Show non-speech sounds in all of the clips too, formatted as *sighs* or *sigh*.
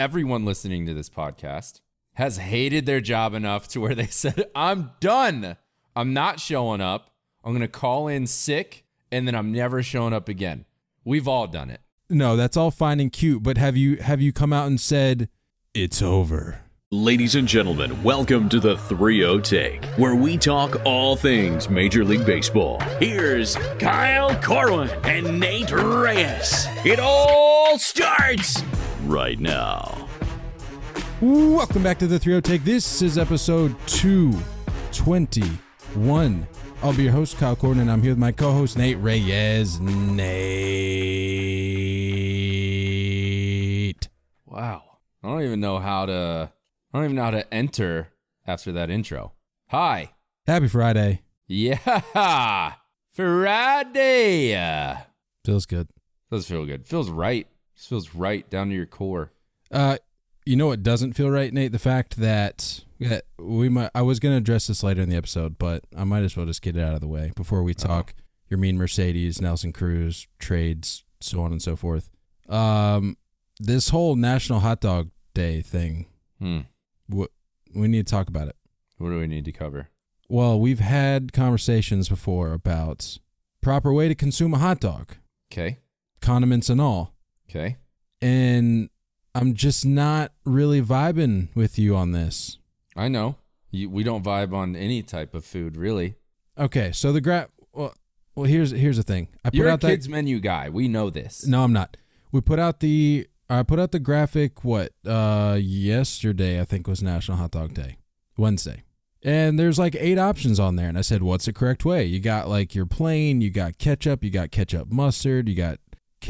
everyone listening to this podcast has hated their job enough to where they *laughs* said, I'm done. I'm not showing up. I'm going to call in sick and then I'm never showing up again. We've all done it. No, that's all fine and cute, but have you have you come out and said it's over? Ladies and gentlemen, welcome to the 3 Take, where we talk all things Major League Baseball. Here's Kyle Corwin and Nate Reyes. It all starts right now. Welcome back to the 3 Take. This is episode 221. I'll be your host, Kyle Corwin, and I'm here with my co-host Nate Reyes. Nate. Wow. I don't even know how to I don't even know how to enter after that intro. Hi. Happy Friday. Yeah. *laughs* Friday. Feels good. Does feel good. Feels right. Just feels right down to your core. Uh, you know what doesn't feel right, Nate? The fact that that we might. I was going to address this later in the episode, but I might as well just get it out of the way before we talk. Yermin Mercedes, Nelson Cruz trades, so on and so forth. Um, this whole National Hot Dog Day thing. Hmm. What we need to talk about it. What do we need to cover? Well, we've had conversations before about proper way to consume a hot dog, Okay. condiments and all. Okay. And I'm just not really vibing with you on this. I know. You, we don't vibe on any type of food, really. Okay, so the gra well, well here's here's the thing. I put You're a out that kids menu guy. We know this. No, I'm not. We put out the I put out the graphic what uh yesterday I think was National Hot Dog Day. Wednesday. And there's like eight options on there and I said what's the correct way? You got like your plain, you got ketchup, you got ketchup mustard, you got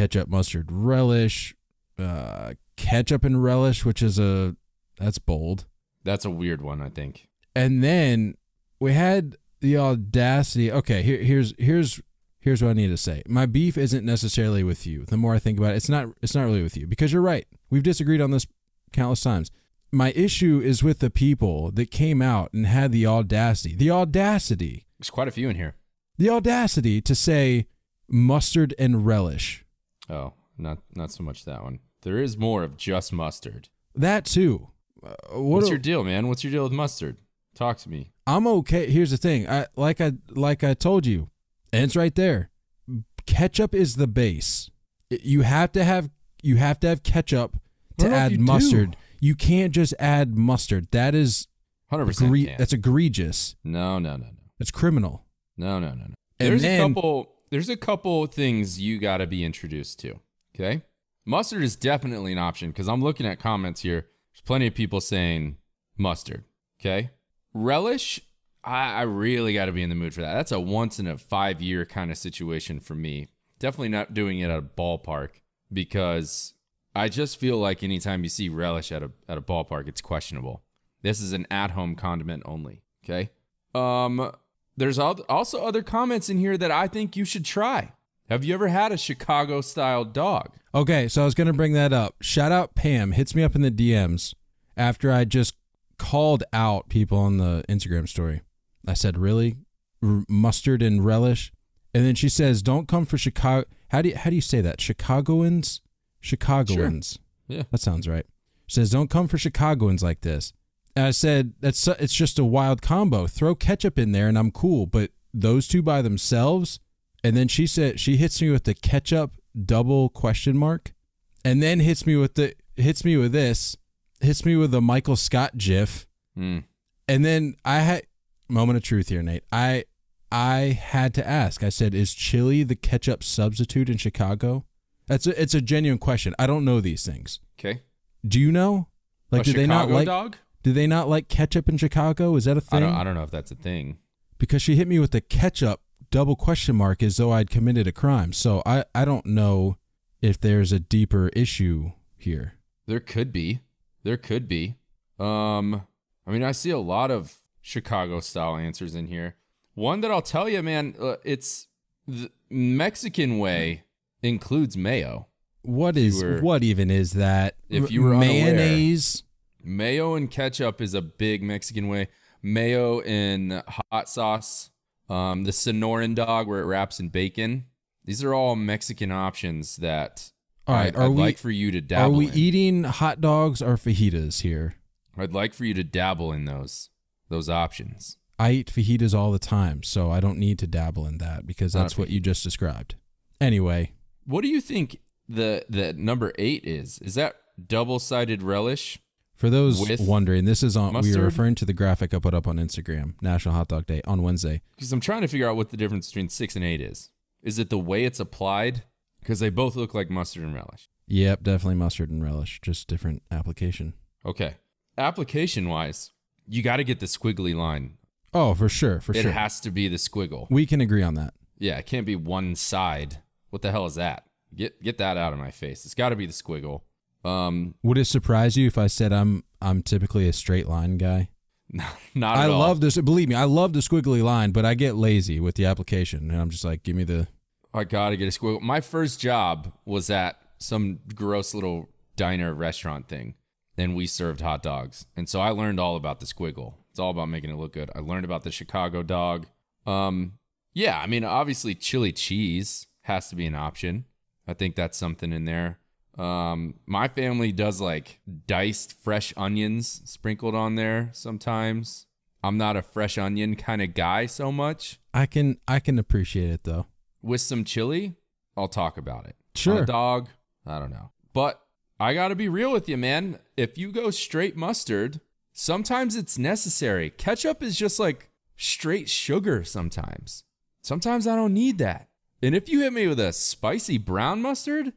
ketchup mustard relish, uh ketchup and relish which is a that's bold. That's a weird one, I think. And then we had the audacity. Okay, here, here's here's here's what I need to say. My beef isn't necessarily with you. The more I think about it, it's not it's not really with you because you're right. We've disagreed on this countless times. My issue is with the people that came out and had the audacity, the audacity, There's quite a few in here. the audacity to say mustard and relish. Oh, not not so much that one. There is more of just mustard. That too. Uh, what What's do- your deal, man? What's your deal with mustard? Talk to me. I'm okay. Here's the thing. I like I like I told you, and it's right there. Ketchup is the base. You have to have you have to have ketchup to don't know if add you do. mustard. You can't just add mustard. That is Hundred percent. that's egregious. No, no, no, no, That's criminal. no, no, no, no. And There's then- a couple. There's a couple things you got to be introduced to. Okay, mustard is definitely an option because I'm looking at comments here. There's plenty of people saying mustard. Okay, relish. I, I really got to be in the mood for that. That's a once in a five year kind of situation for me. Definitely not doing it at a ballpark because I just feel like anytime you see relish at a at a ballpark, it's questionable. This is an at home condiment only. Okay. Um, there's also other comments in here that I think you should try. Have you ever had a Chicago style dog? Okay, so I was gonna bring that up. Shout out Pam hits me up in the DMs after I just called out people on the Instagram story. I said, "Really, R- mustard and relish," and then she says, "Don't come for Chicago." How do you how do you say that? Chicagoans, Chicagoans. Yeah. That sounds right. She says, "Don't come for Chicagoans like this." And I said, "That's it's just a wild combo. Throw ketchup in there, and I'm cool. But those two by themselves." And then she said, she hits me with the ketchup double question mark, and then hits me with the hits me with this, hits me with the Michael Scott gif, Hmm. and then I had moment of truth here, Nate. I I had to ask. I said, "Is chili the ketchup substitute in Chicago?" That's a, it's a genuine question. I don't know these things. Okay. Do you know? Like, a do Chicago they not like? dog? Do they not like ketchup in Chicago? Is that a thing? don't. I don't know if that's a thing. because she hit me with the ketchup double question mark as though I'd committed a crime. So I I don't know if there's a deeper issue here. There could be. There could be. Um, I mean, I see a lot of Chicago style answers in here. One that I'll tell you, man, uh, it's the Mexican way includes mayo. What is were- what even is that? if you were mayonnaise, Mayo and ketchup is a big Mexican way. Mayo and hot sauce. Um, the Sonoran dog where it wraps in bacon. These are all Mexican options that All right, I, we like for you to dabble. are we in. eating hot dogs or fajitas here? I'd like for you to dabble in those those options. I eat fajitas all the time, so I don't need to dabble in that because that's what you just described. Anyway, What do you think the the number eight is? Is that double sided relish? For those wondering, this is on we mustard? are referring to the graphic I put up on Instagram, National Hot Dog Day on Wednesday. Because I'm trying to figure out what the difference between six and eight is. Is it the way it's applied? Because they both look like mustard and relish. Yep, definitely mustard and relish, just different application. Okay. Application wise, you got to get the squiggly line. Oh, for sure, for it sure. It has to be the squiggle. we can agree on that. Yeah, it can't be one side. What the hell is that? Get get that out of my face. It's got to be the squiggle. Um, Would it surprise you if I said I'm I'm typically a straight line guy? *laughs* not I at all. love this. Believe me, I love the squiggly line, but I get lazy with the application, and I'm just like, give me the. I gotta get a squiggle. My first job was at some gross little diner restaurant thing. and we served hot dogs, and so I learned all about the squiggle. It's all about making it look good. I learned about the Chicago dog. Um, yeah, I mean, obviously, chili cheese has to be an option. I think that's something in there. Um, my family does like diced fresh onions sprinkled on there sometimes. I'm not a fresh onion kind of guy so much. I can I can appreciate it though. With some chili, I'll talk about it. Sure. a dog, I don't know. But I got to be real with you, man. If you go straight mustard, sometimes it's necessary. Ketchup is just like straight sugar sometimes. Sometimes I don't need that. And if you hit me with a spicy brown mustard,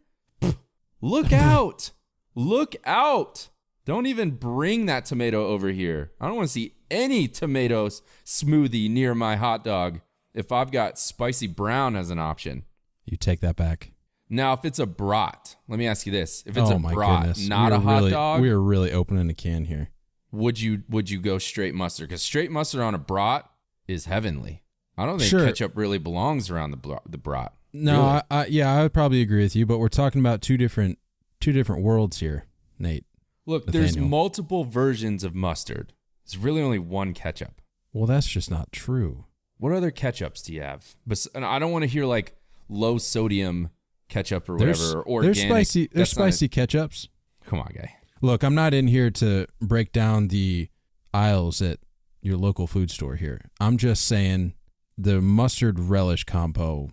look *laughs* out. Look out. Don't even bring that tomato over here. I don't want to see any tomatoes smoothie near my hot dog if I've got spicy brown as an option. You take that back. Now, if it's a brat, let me ask you this: If it's oh a brat, goodness, not We a hot really, dog, We are really opening a can here. would you would you go straight mustard? Because straight mustard on a brat is heavenly. I don't think Sure. ketchup really belongs around the the brat. No, Really? I, I, yeah, I would probably agree with you, but we're talking about two different two different worlds here, Nate. Look, there's multiple versions of mustard. There's really only one ketchup. Well, that's just not true. What other ketchups do you have? Bes- and I don't want to hear like low sodium ketchup or whatever. There's, or organic. there's spicy there's not a- spicy ketchups. come on, guy. Look, I'm not in here to break down the aisles at your local food store here. I'm just saying the mustard relish combo,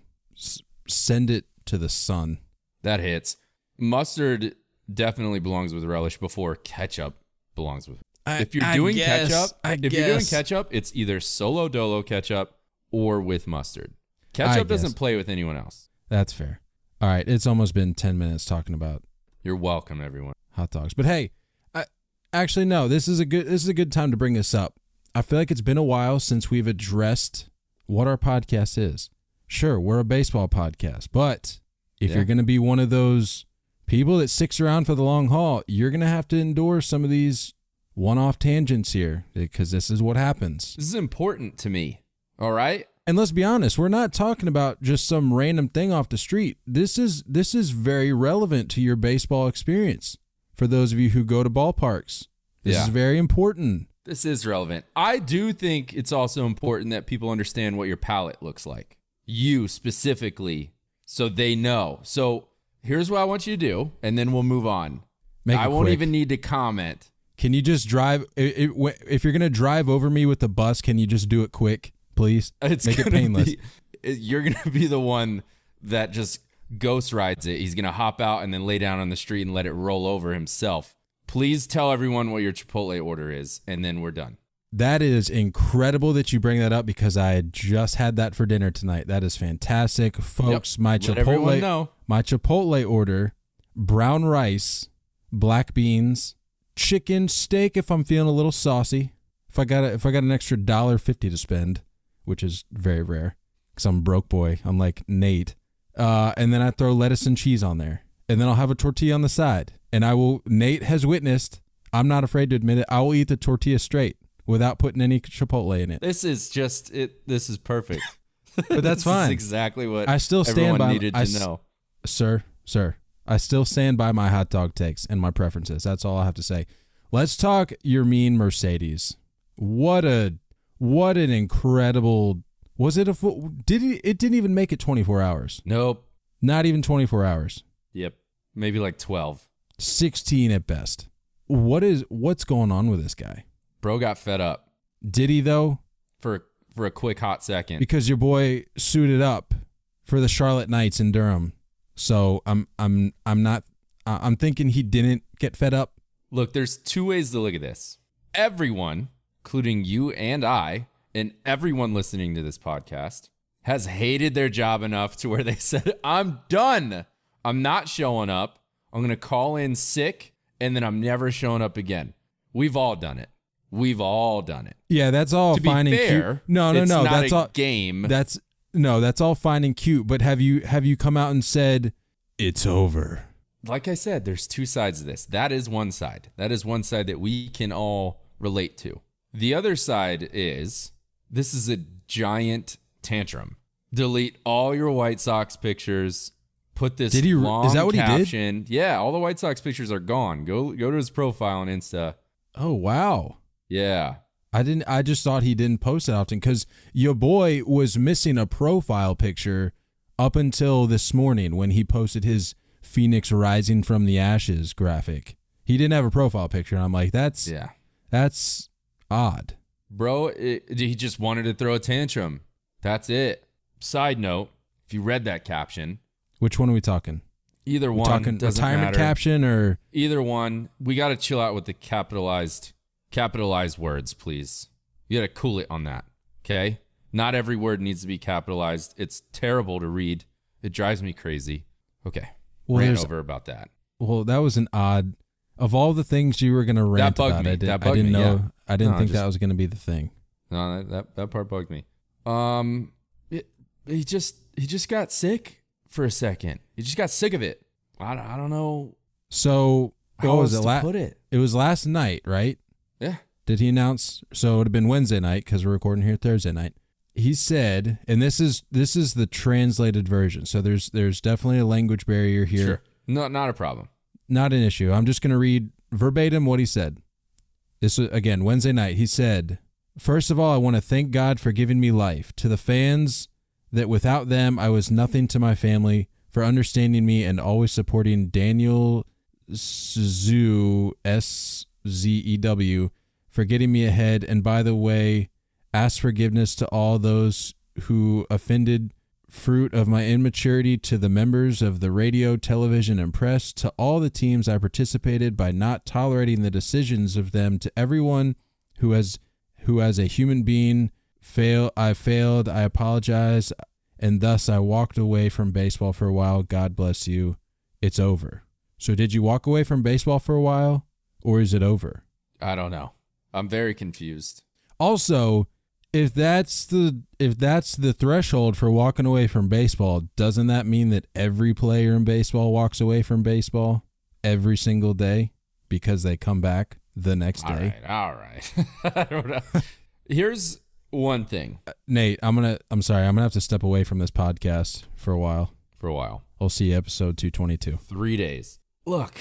send it to the sun. That hits. Mustard definitely belongs with relish before ketchup belongs with. I- if you're I doing guess, ketchup, I if you're doing guess. ketchup, it's either solo dolo ketchup or with mustard. Ketchup guess. doesn't play with anyone else. That's fair. All right, it's almost been 10 minutes talking about You're welcome, everyone. hot dogs. But hey, I, actually no, this is a good this is a good time to bring this up. I feel like it's been a while since we've addressed what our podcast is. Sure, we're a baseball podcast, but if Yeah. you're going to be one of those people that sticks around for the long haul, you're going to have to endure some of these one-off tangents here because this is what happens. This is important to me. All right. And let's be honest, we're not talking about just some random thing off the street. This is this is very relevant to your baseball experience. For those of you who go to ballparks, this Yeah. is very important. This is relevant. I do think it's also important that people understand what your palate looks like. You specifically, so they know. So here's what I want you to do, and then we'll move on. Make I won't quick. even need to comment. Can you just drive? It, it, if you're gonna drive over me with the bus, can you just do it quick, please? *laughs* It's Make it painless. *laughs* Be, you're gonna be the one that just ghost rides it. He's gonna hop out and then lay down on the street and let it roll over himself. Please tell everyone what your Chipotle order is, and then we're done. That is incredible that you bring that up because I just had that for dinner tonight. That is fantastic, folks. My Let Chipotle, my Chipotle order: brown rice, black beans, chicken, steak. If I'm feeling a little saucy, if I got a, if I got an extra dollar fifty to spend, which is very rare because I'm broke boy. I'm like Nate, uh, and then I throw lettuce and cheese on there, and then I'll have a tortilla on the side. And I will. Nate has witnessed. I'm not afraid to admit it. I will eat the tortilla straight without putting any chipotle in it. This is just it. This is perfect. *laughs* But that's *laughs* This fine. Is exactly what I still stand by- needed I to know. sir, sir, I still stand by my hot dog takes and my preferences. That's all I have to say. Let's talk Yermin Mercedes. What a what an incredible was it a full did it it didn't even make it 24 hours. Nope. Not even 24 hours. Yep. maybe like 12. 16 at best. What is what's going on with this guy? Bro got fed up Did he though? for for a quick hot second. Because your boy suited up for the Charlotte Knights in Durham. So I'm I'm I'm not I- I'm thinking he didn't get fed up. Look, there's two ways to look at this. Everyone, including you and I, and everyone listening to this podcast, has hated their job enough to where they *laughs* said, I'm done. I'm not showing up. I'm going to call in sick, and then I'm never showing up again. We've all done it. We've all done it. Yeah, that's all to and fair, cute. No, no, no. That's a all game. That's no, that's all fine and cute, but have you have you come out and said it's over? like I said, there's two sides of this. That is one side. That is one side that we can all relate to. The other side is this is a giant tantrum. Delete all your White Sox pictures. Put this Did he- is that what he did? caption. Yeah, all the White Sox pictures are gone. Go go to his profile on Insta. Oh wow. Yeah. I didn't I just thought he didn't post it often cuz your boy was missing a profile picture up until this morning when he posted his Phoenix rising from the ashes graphic. He didn't have a profile picture and I'm like that's Yeah. that's odd. Bro, it, he just wanted to throw a tantrum. That's it. Side note, if you read that caption, Which one are we talking? either one talking doesn't retirement matter. caption or either one we got to chill out with the capitalized capitalized words please you got to cool it on that okay not every word needs to be capitalized it's terrible to read it drives me crazy okay Well, rant over about that Well, that was an odd. Of all the things you were going to rant about, me. I, did, That I bugged didn't me, know. yeah. I didn't No, think just- that was going to be the thing. no that that, that part bugged me um it, he just he just got sick for a second he just got sick of it i don't, I don't know So how what was it? La- put it it was last night, right? Yeah Did he announce? So it would have been Wednesday night because we're recording here Thursday night. He said, and this is this is the translated version. So there's there's definitely a language barrier here. sure no not a problem Not an issue. I'm just going to read verbatim what he said. This was, again Wednesday night. He said, First of all, I want to thank God for giving me life. To the fans, that without them, I was nothing to my family, for understanding me and always supporting Daniel Zoo, S Z E W, for getting me ahead. And by the way, ask forgiveness to all those who offended fruit of my immaturity to the members of the radio, television, and press, to all the teams I participated by not tolerating the decisions of them, to everyone who has who as a human being fail I failed, I apologize, and thus I walked away from baseball for a while. God bless you. It's over. So did you walk away from baseball for a while or is it over? i don't know i'm very confused Also, if that's the if that's the threshold for walking away from baseball, doesn't that mean that every player in baseball walks away from baseball every single day because they come back the next day? right, all right. *laughs* I don't know. Here's one thing uh, Nate, I'm gonna I'm sorry, I'm gonna have to step away from this podcast for a while. for a while. I'll see you episode 222. Three days. Look,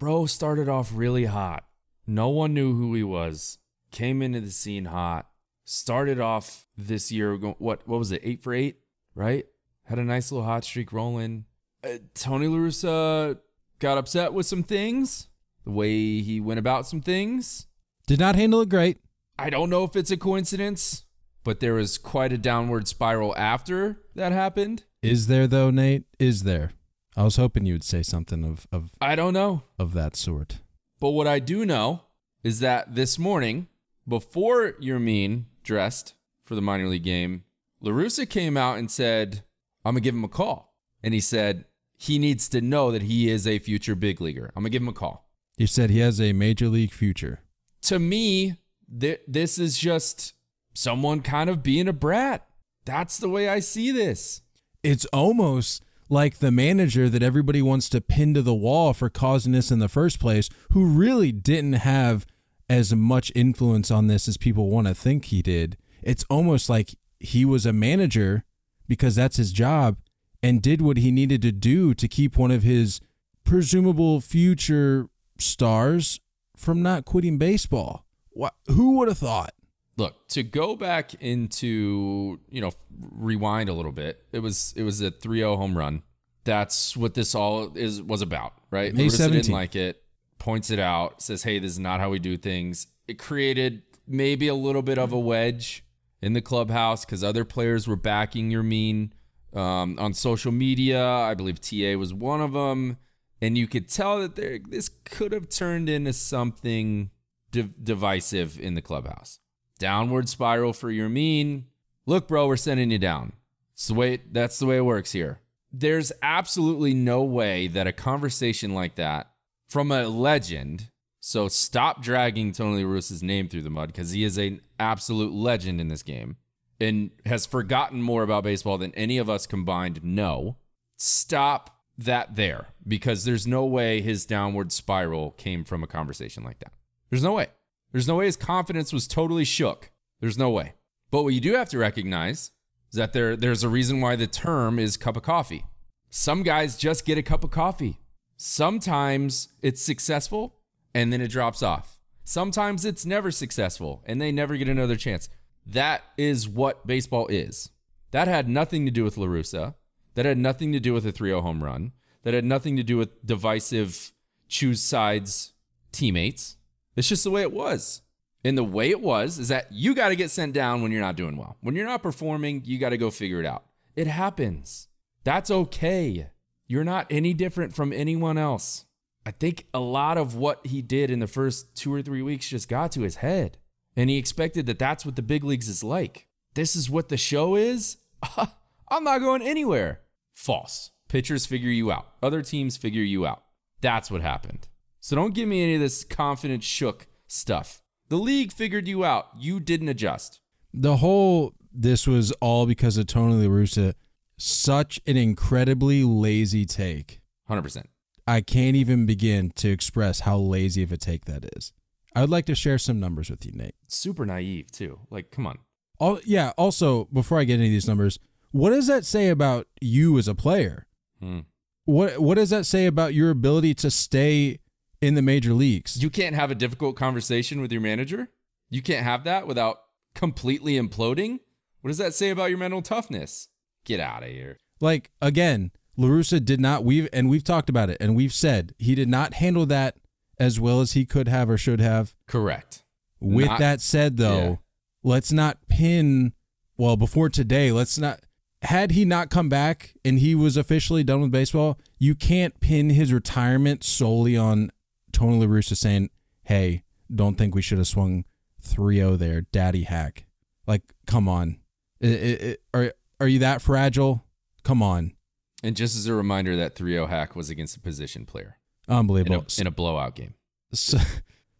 bro started off really hot. No one knew who he was. Came into the scene hot. Started off this year. What? What was it? Eight for eight, right? Had a nice little hot streak rolling. Uh, Tony La Russa got upset with some things. The way he went about some things. Did not handle it great. I don't know if it's a coincidence, but there was quite a downward spiral after that happened. Is there though, Nate? Is there? I was hoping you would say something of of, I don't know. of that sort. But what I do know is that this morning, before Yermin dressed for the minor league game, La Russa came out and said, I'm going to give him a call. And he said, he needs to know that he is a future big leaguer. I'm going to give him a call. He said he has a major league future. To me, th- this is just someone kind of being a brat. That's the way I see this. it's almost like the manager that everybody wants to pin to the wall for causing this in the first place, who really didn't have as much influence on this as people want to think he did. It's almost like he was a manager because that's his job and did what he needed to do to keep one of his presumable future stars from not quitting baseball. What, who would have thought? Look, to go back into, you know, rewind a little bit. It was it was a 3-0 home run That's what this all is was about, right? May La Russa didn't like it, points it out, says, "Hey, this is not how we do things." It created maybe a little bit of a wedge in the clubhouse because other players were backing Yermin um, on social media. I believe TA was one of them, and you could tell that there this could have turned into something div- divisive in the clubhouse. Downward spiral for Yermin. Look, bro, we're sending you down. It's the way that's the way it works here. There's absolutely no way that a conversation like that from a legend. So stop dragging Tony La Russa's name through the mud because he is an absolute legend in this game and has forgotten more about baseball than any of us combined know. Stop that there because there's no way his downward spiral came from a conversation like that. There's no way. There's no way his confidence was totally shook. There's no way. But what you do have to recognize is that there there's a reason why the term is cup of coffee. Some guys just get a cup of coffee. Sometimes it's successful and then it drops off. Sometimes it's never successful and they never get another chance. That is what baseball is. That had nothing to do with La Russa. That had nothing to do with a 3 0 home run. That had nothing to do with divisive choose sides teammates. It's just the way it was. And the way it was is that you got to get sent down when you're not doing well. When you're not performing, you got to go figure it out. It happens. That's okay. You're not any different from anyone else. I think a lot of what he did in the first two or three weeks just got to his head. And he expected that that's what the big leagues is like. This is what the show is? *laughs* I'm not going anywhere. False. Pitchers figure you out, other teams figure you out. That's what happened. So don't give me any of this confident shook stuff. The league figured you out. You didn't adjust. The whole this was all because of Tony La Russa. Such an incredibly lazy take. 100%. I can't even begin to express how lazy of a take that is. I would like to share some numbers with you, Nate. Super naive, too. Like, come on. All, yeah. Also, before I get into these numbers, what does that say about you as a player? Hmm. What What does that say about your ability to stay in the major leagues? You can't have a difficult conversation with your manager? You can't have that without completely imploding? What does that say about your mental toughness? Get out of here. like again, La Russa did not. We've and we've talked about it, and we've said he did not handle that as well as he could have or should have. Correct. With Not- that said, though, Yeah. let's not pin. Well, before today, let's not. Had he not come back and he was officially done with baseball, you can't pin his retirement solely on Tony La Russa saying, "Hey, don't think we should have swung 3-0 there, daddy hack." Like, come on, I- I- I- are are you that fragile? Come on, And just as a reminder, that 3 0 hack was against a position player in unbelievable. a, in a blowout game. So,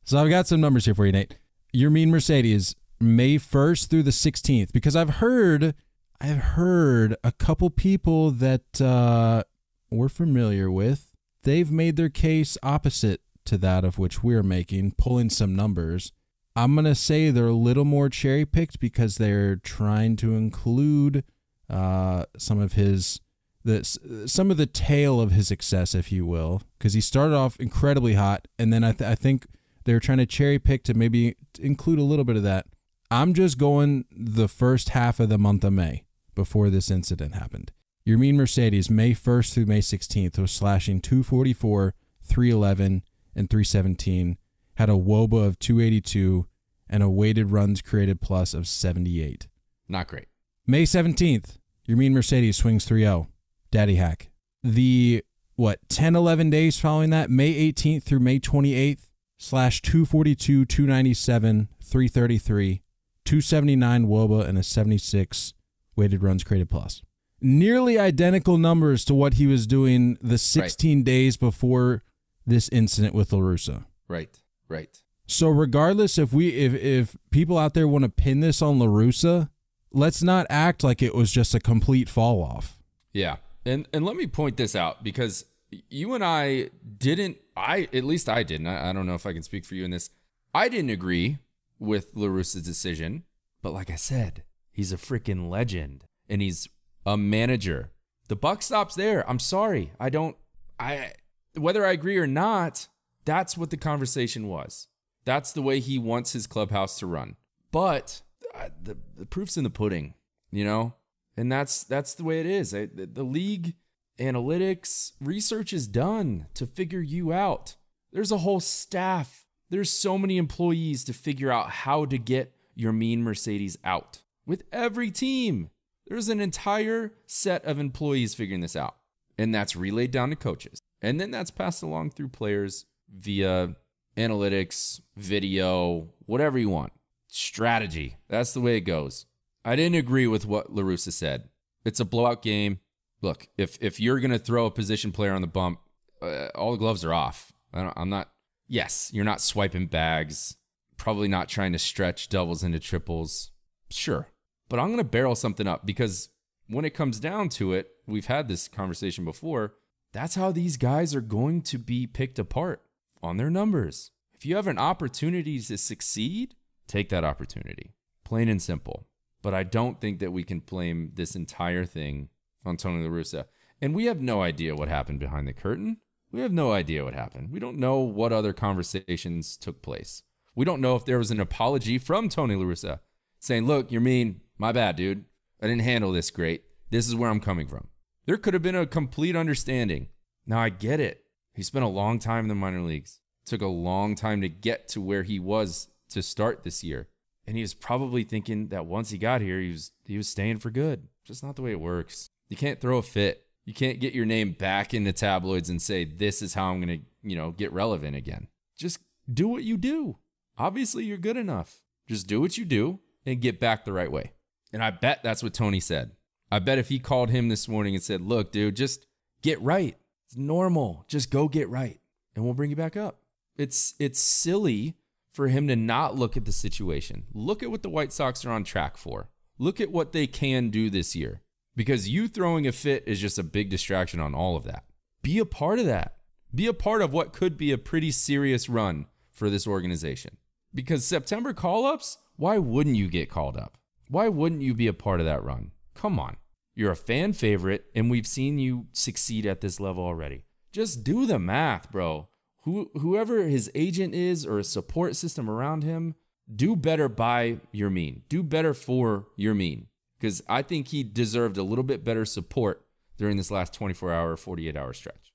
so I've got some numbers here for you, Nate. Yermin Mercedes, May 1st through the 16th, because I've heard, I've heard a couple people that uh, we're familiar with, they've made their case opposite to that of which we're making, pulling some numbers. I'm going to say they're a little more cherry picked because they're trying to include uh, some of his the some of the tail of his success, if you will, because he started off incredibly hot, and then I, th- I think they're trying to cherry pick to maybe include a little bit of that. I'm just going the first half of the month of May before this incident happened. Yermin Mercedes, May 1st through May 16th, was slashing 244, 311, and 317, had a WOBA of 282, and a weighted runs created plus of 78. Not great. May 17th, Yermin Mercedes swings 3 0. Daddy hack. The, what, 10, 11 days following that, May 18th through May 28th, slash 242, 297, 333, 279 WOBA, and a 76 weighted runs created plus. Nearly identical numbers to what he was doing the 16 days before this incident with La Russa. Right. Right. So regardless if we if if people out there want to pin this on La Russa, let's not act like it was just a complete fall off. Yeah. And and let me point this out because you and I didn't I at least I didn't. I, I don't know if I can speak for you in this. I didn't agree with La Russa's decision, but like I said, he's a freaking legend and he's a manager. The buck stops there. I'm sorry. I don't I whether I agree or not, that's what the conversation was. That's the way he wants his clubhouse to run. But uh, the, the proof's in the pudding, you know? And that's that's the way it is. I, the, the league analytics, research is done to figure you out. There's a whole staff. There's so many employees to figure out how to get Yermin Mercedes out. With every team, there's an entire set of employees figuring this out. And that's relayed down to coaches. And then that's passed along through players via analytics, video, whatever you want. Strategy. That's the way it goes. I didn't agree with what La Russa said. It's a blowout game. Look, if if you're going to throw a position player on the bump, uh, all the gloves are off. I am not, yes, you're not swiping bags, probably not trying to stretch doubles into triples. Sure. But I'm going to barrel something up because when it comes down to it, we've had this conversation before. That's how these guys are going to be picked apart on their numbers. If you have an opportunity to succeed, take that opportunity. Plain and simple. But I don't think that we can blame this entire thing on Tony La Russa. And we have no idea what happened behind the curtain. We have no idea what happened. We don't know what other conversations took place. We don't know if there was an apology from Tony La Russa saying, Look, Yermin. My bad, dude. I didn't handle this great. This is where I'm coming from. There could have been a complete understanding. Now I get it. He spent a long time in the minor leagues. Took a long time to get to where he was to start this year. And he was probably thinking that once he got here, he was he was staying for good. Just not the way it works. You can't throw a fit. You can't get your name back in the tabloids and say this is how I'm going to, you know, get relevant again. Just do what you do. Obviously, you're good enough. Just do what you do and get back the right way. And I bet that's what Tony said. I bet if he called him this morning and said, "Look, dude, just get right. It's normal. Just go get right, and we'll bring you back up." It's it's silly for him to not look at the situation. Look at what the White Sox are on track for. Look at what they can do this year. Because you throwing a fit is just a big distraction on all of that. Be a part of that. Be a part of what could be a pretty serious run for this organization. Because September call ups, why wouldn't you get called up? Why wouldn't you be a part of that run? Come on. You're a fan favorite, and we've seen you succeed at this level already. Just do the math, bro who, whoever his agent is or a support system around him, do better by Yermin. Do better for Yermin. Because I think he deserved a little bit better support during this last 24 hour, 48 hour stretch.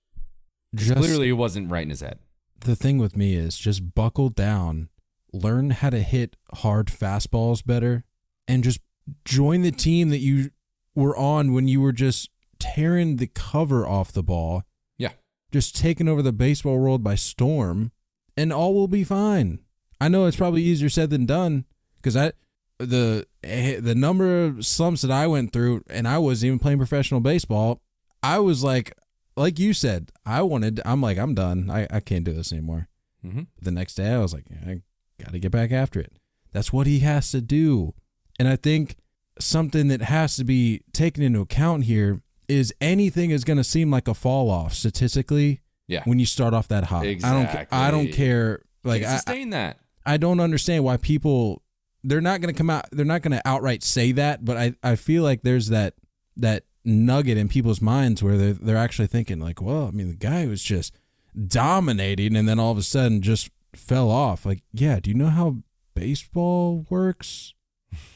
Just, Literally, it wasn't right in his head. The thing with me is just buckle down, learn how to hit hard fastballs better, and just join the team that you were on when you were just tearing the cover off the ball Yeah. just taking over the baseball world by storm, and all will be fine. I know it's probably easier said than done because I the eh, the number of slumps that I went through, and I wasn't even playing professional baseball. I was like, like you said, I wanted. I'm like, I'm done. I I can't do this anymore. Mm-hmm. The next day, I was like, I got to get back after it. That's what he has to do, and I think something that has to be taken into account here is anything is going to seem like a fall off statistically. Yeah. When you start off that high, exactly. I don't. I don't care. Like Can't sustain I, that. I don't understand why people. They're not going to come out. They're not going to outright say that, but I, I feel like there's that that nugget in people's minds where they're they're actually thinking like, well, I mean, the guy was just dominating, and then all of a sudden just fell off. Like, yeah, do you know how baseball works?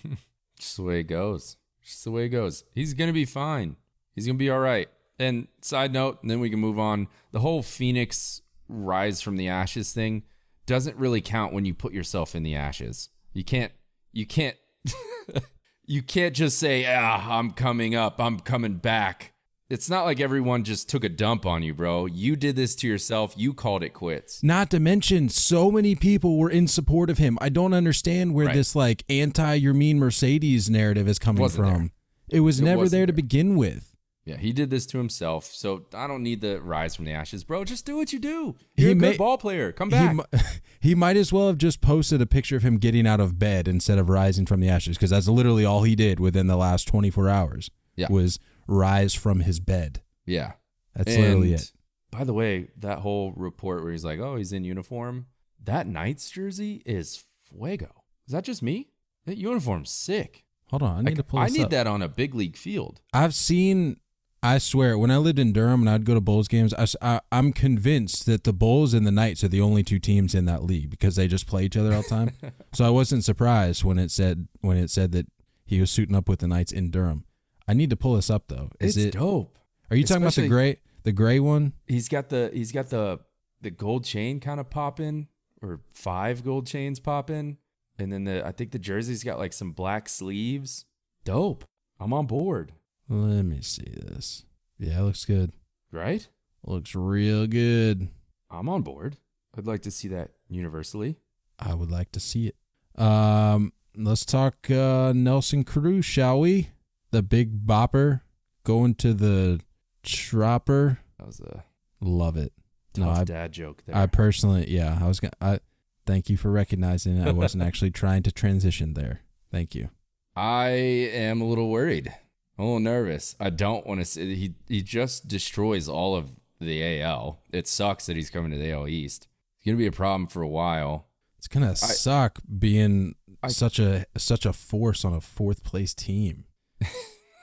*laughs* just the way it goes. Just the way it goes. He's gonna be fine. He's to be all right. And side note, and then we can move on. The whole Phoenix rise from the ashes thing doesn't really count when you put yourself in the ashes. You can't you can't *laughs* you can't just say, "Ah, I'm coming up. I'm coming back." It's not like everyone just took a dump on you, bro. You did this to yourself. You called it quits. Not to mention, so many people were in support of him. I don't understand where right. this like anti Yermin Mercedes narrative is coming from. There. It was it never there to begin with. Yeah, he did this to himself. So I don't need the rise from the ashes, bro. Just do what you do. You're he a good may, ball player. Come back. He, *laughs* he, might as well have just posted a picture of him getting out of bed instead of rising from the ashes, because that's literally all he did within the last 24 hours. Yeah. was rise from his bed. Yeah, that's and literally it. By the way, that whole report where he's like, "Oh, he's in uniform," that Knights jersey is fuego. Is that just me? That uniform's sick. Hold on, I need like, to pull. I need up. that on a big league field. I've seen I swear, when I lived in Durham and I'd go to Bulls games, I, I, am convinced that the Bulls and the Knights are the only two teams in that league because they just play each other all the time. *laughs* so I wasn't surprised when it said when it said that he was suiting up with the Knights in Durham. I need to pull this up though. Is it's it dope? Are you talking about the gray the gray one? He's got the he's got the the gold chain kind of popping, or five gold chains popping, and then the I think the jersey's got like some black sleeves. Dope. I'm on board. Let me see this. Yeah, it looks good. Right? Looks real good. I'm on board. I'd like to see that universally. I would like to see it. Um, let's talk uh, Nelson Cruz, shall we? The big bopper going to the chopper. That was a Love it. No, I, dad joke there. I personally, yeah, I was gonna. I thank you for recognizing it. I wasn't *laughs* actually trying to transition there. Thank you. I am a little worried. A little nervous. I don't want to see. he he just destroys all of the AL. It sucks that he's coming to the AL East. It's gonna be a problem for a while. It's gonna suck being I- such a such a force on a fourth place team.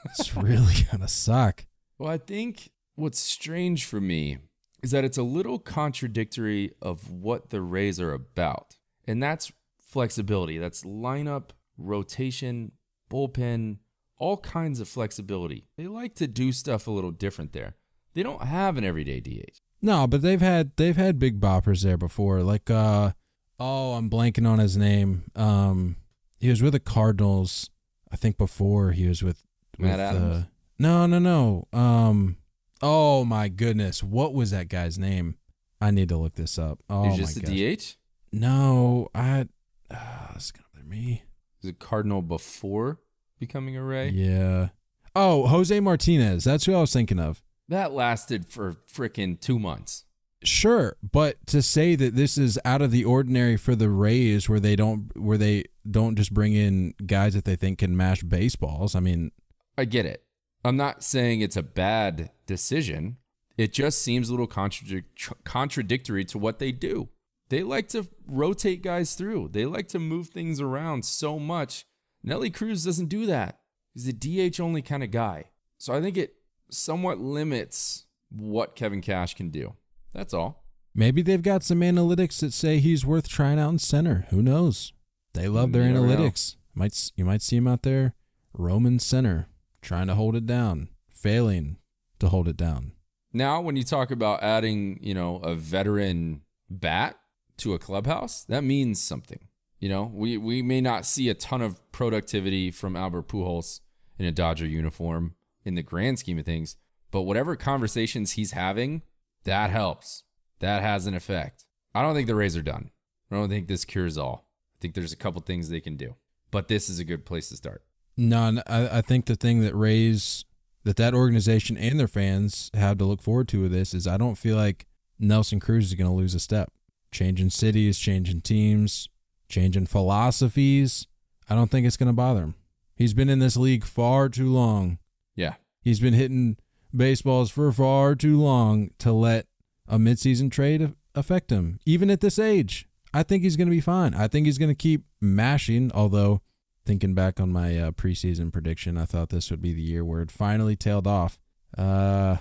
It's really *laughs* gonna suck. Well, I think what's strange for me is that it's a little contradictory of what the Rays are about. And that's flexibility. That's lineup, rotation, bullpen, all kinds of flexibility. They like to do stuff a little different there. They don't have an everyday DH. No, but they've had they've had big boppers there before. Like uh oh, I'm blanking on his name. Um he was with the Cardinals, I think before he was with, with Matt Adams? Uh, no, no, no. Um oh my goodness, what was that guy's name? I need to look this up. Oh He's my just gosh. a DH. No, I uh, it's gonna be me. Was a Cardinal before becoming a Ray. Yeah. Oh, Jose Martinez. That's who I was thinking of. That lasted for frickin' two months. Sure, but to say that this is out of the ordinary for the Rays, where they don't where they don't just bring in guys that they think can mash baseballs. I mean, I get it. I'm not saying it's a bad decision. It just seems a little contradic- contradictory to what they do. They like to rotate guys through. They like to move things around so much. Nelly Cruz doesn't do that. He's a DH only kind of guy. So I think it somewhat limits what Kevin Cash can do. That's all. maybe they've got some analytics that say he's worth trying out in center. Who knows? They love their never know. analytics. Might you might see him out there, Roman center, trying to hold it down, failing to hold it down. Now, when you talk about adding, you know, a veteran bat to a clubhouse, that means something. You know, we we may not see a ton of productivity from Albert Pujols in a Dodger uniform in the grand scheme of things, but whatever conversations he's having, that helps. That has an effect. I don't think the Rays are done. I don't think this cures all. I think there's a couple things they can do, but this is a good place to start. No, I think the thing that Rays that that organization and their fans have to look forward to with this is I don't feel like Nelson Cruz is going to lose a step. Changing cities, changing teams, changing philosophies. I don't think it's going to bother him. He's been in this league far too long. Yeah. He's been hitting baseballs for far too long to let a midseason trade affect him, even at this age. I think he's going to be fine. I think he's going to keep mashing, although thinking back on my uh, preseason prediction, I thought this would be the year where it finally tailed off. Uh,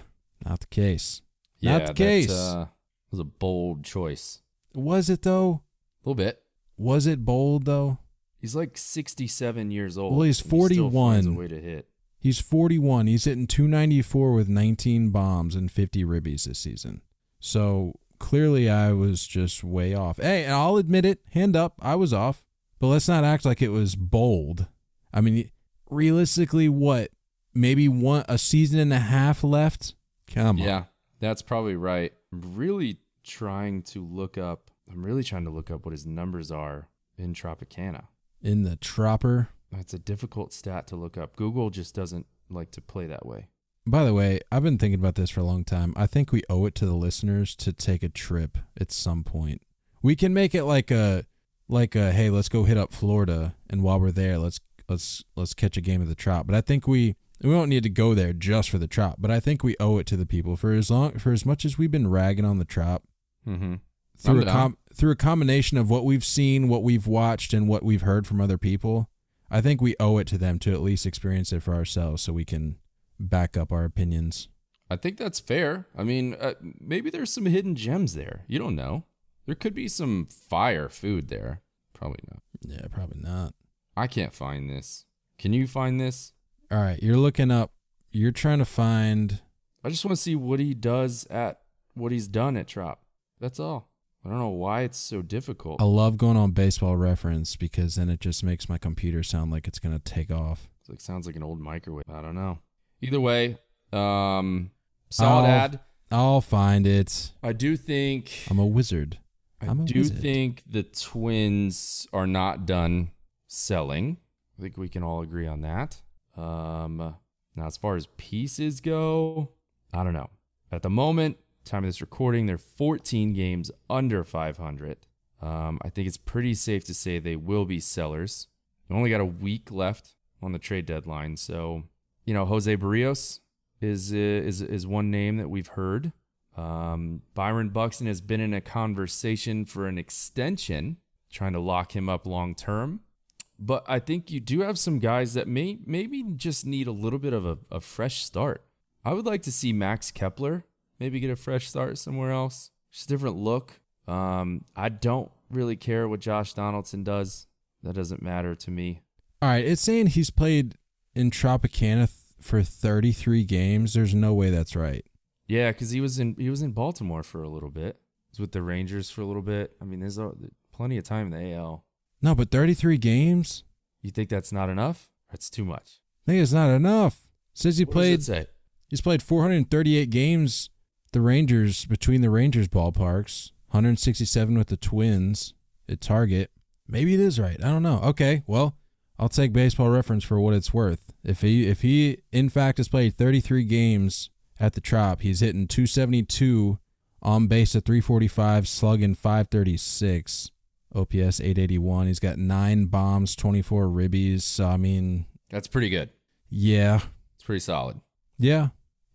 not the case. Yeah, Not the case. That, uh, was a bold choice. Was it though? A little bit. Was it bold though? He's like 67 years old. Well, he's and he still finds 41. a way to hit. He's 41. He's hitting 294 with 19 bombs and 50 ribbies this season. So clearly I was just way off. Hey, and I'll admit it, hand up, I was off. But let's not act like it was bold. I mean, realistically, what? Maybe one a season and a half left? Come on. Yeah, that's probably right. I'm really trying to look up. I'm really trying to look up what his numbers are in Tropicana. In the tropper. That's a difficult stat to look up. Google just doesn't like to play that way. By the way, I've been thinking about this for a long time. I think we owe it to the listeners to take a trip at some point. We can make it like a like a hey, let's go hit up Florida and while we're there, let's let's let's catch a game of the Trop. But I think we we don't need to go there just for the Trop, but I think we owe it to the people for as long for as much as we've been ragging on the Trop Mm-hmm. through I'm a com- through a combination of what we've seen, what we've watched and what we've heard from other people. I think we owe it to them to at least experience it for ourselves so we can back up our opinions. I think that's fair. I mean, uh, maybe there's some hidden gems there. You don't know. There could be some fire food there. Probably not. Yeah, probably not. I can't find this. Can you find this? All right, you're looking up. You're trying to find. I just want to see what he does at what he's done at Trop. That's all. I don't know why it's so difficult. I love going on baseball reference because then it just makes my computer sound like it's gonna take off. It like, sounds like an old microwave. I don't know. Either way, um, solid I'll- ad. I'll find it. I do think I'm a wizard. I a do wizard. think the Twins are not done selling. I think we can all agree on that. Um, now, as far as pieces go, I don't know. At the moment, time of this recording, they're 14 games under 500. Um, I think it's pretty safe to say they will be sellers. They only got a week left on the trade deadline, so you know Jose Berrios is uh, is is one name that we've heard. Um, Byron Buxton has been in a conversation for an extension, trying to lock him up long term. But I think you do have some guys that may maybe just need a little bit of a, a fresh start. I would like to see Max Kepler maybe get a fresh start somewhere else. Just a different look. Um, I don't really care what Josh Donaldson does. That doesn't matter to me. All right, it's saying he's played in Tropicana th- for 33 games. There's no way that's right. Yeah, because he was in he was in Baltimore for a little bit. He was with the Rangers for a little bit. I mean, there's a, plenty of time in the AL. No, but 33 games? You think that's not enough? That's too much. I think it's not enough. Says he What played he's played 438 games the Rangers between the Rangers ballparks, 167 with the Twins at Target. Maybe it is right. I don't know. Okay, well, I'll take baseball reference for what it's worth. If he if he in fact has played 33 games at the Trop, he's hitting 272 on base at 345, slugging 536, OPS 881. He's got 9 bombs, 24 ribbies. So I mean, That's pretty good. yeah. It's pretty solid. Yeah.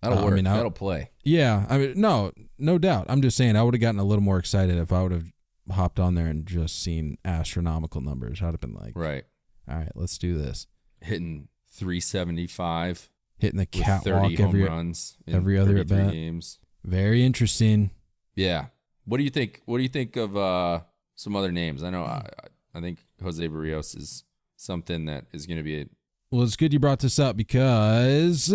That'll Uh, I work. mean, I- That'll play. Yeah, I mean, no, no doubt. I'm just saying, I would have gotten a little more excited if I would have hopped on there and just seen astronomical numbers. I'd have been like, Right. all right, let's do this. Hitting 375 Hitting the with 30 catwalk every runs in every other 33 at bat. games. very interesting. Yeah. What do you think? What do you think of uh, some other names? I know. I, I think Jose Berrios is something that is going to be a Well, it's good you brought this up because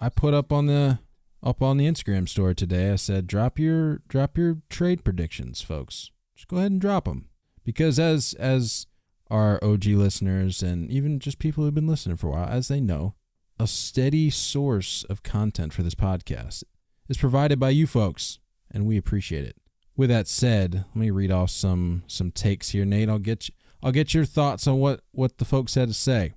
I put up on the up on the Instagram story today. I said, drop your drop your trade predictions, folks. Just go ahead and drop them because as as our OG listeners and even just people who've been listening for a while, as they know, a steady source of content for this podcast is provided by you folks, and we appreciate it. With that said, let me read off some some takes here, Nate. I'll get you, I'll get your thoughts on what what the folks had to say.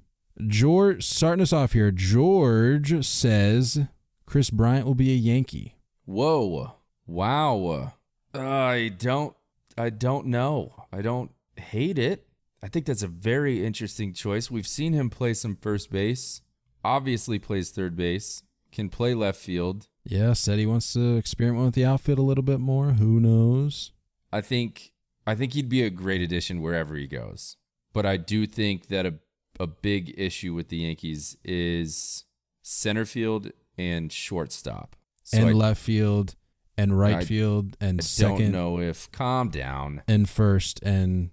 George, starting us off here, George says Kris Bryant will be a Yankee. Whoa. Wow. I don't I don't know. I don't hate it. I think that's a very interesting choice. We've seen him play some first base. Obviously plays third base. Can play left field. Yeah, said he wants to experiment with the outfit a little bit more. Who knows? I think I think he'd be a great addition wherever he goes. But I do think that a a big issue with the Yankees is center field and shortstop. So and I, left field and right I- field and I second don't know if calm down. and first and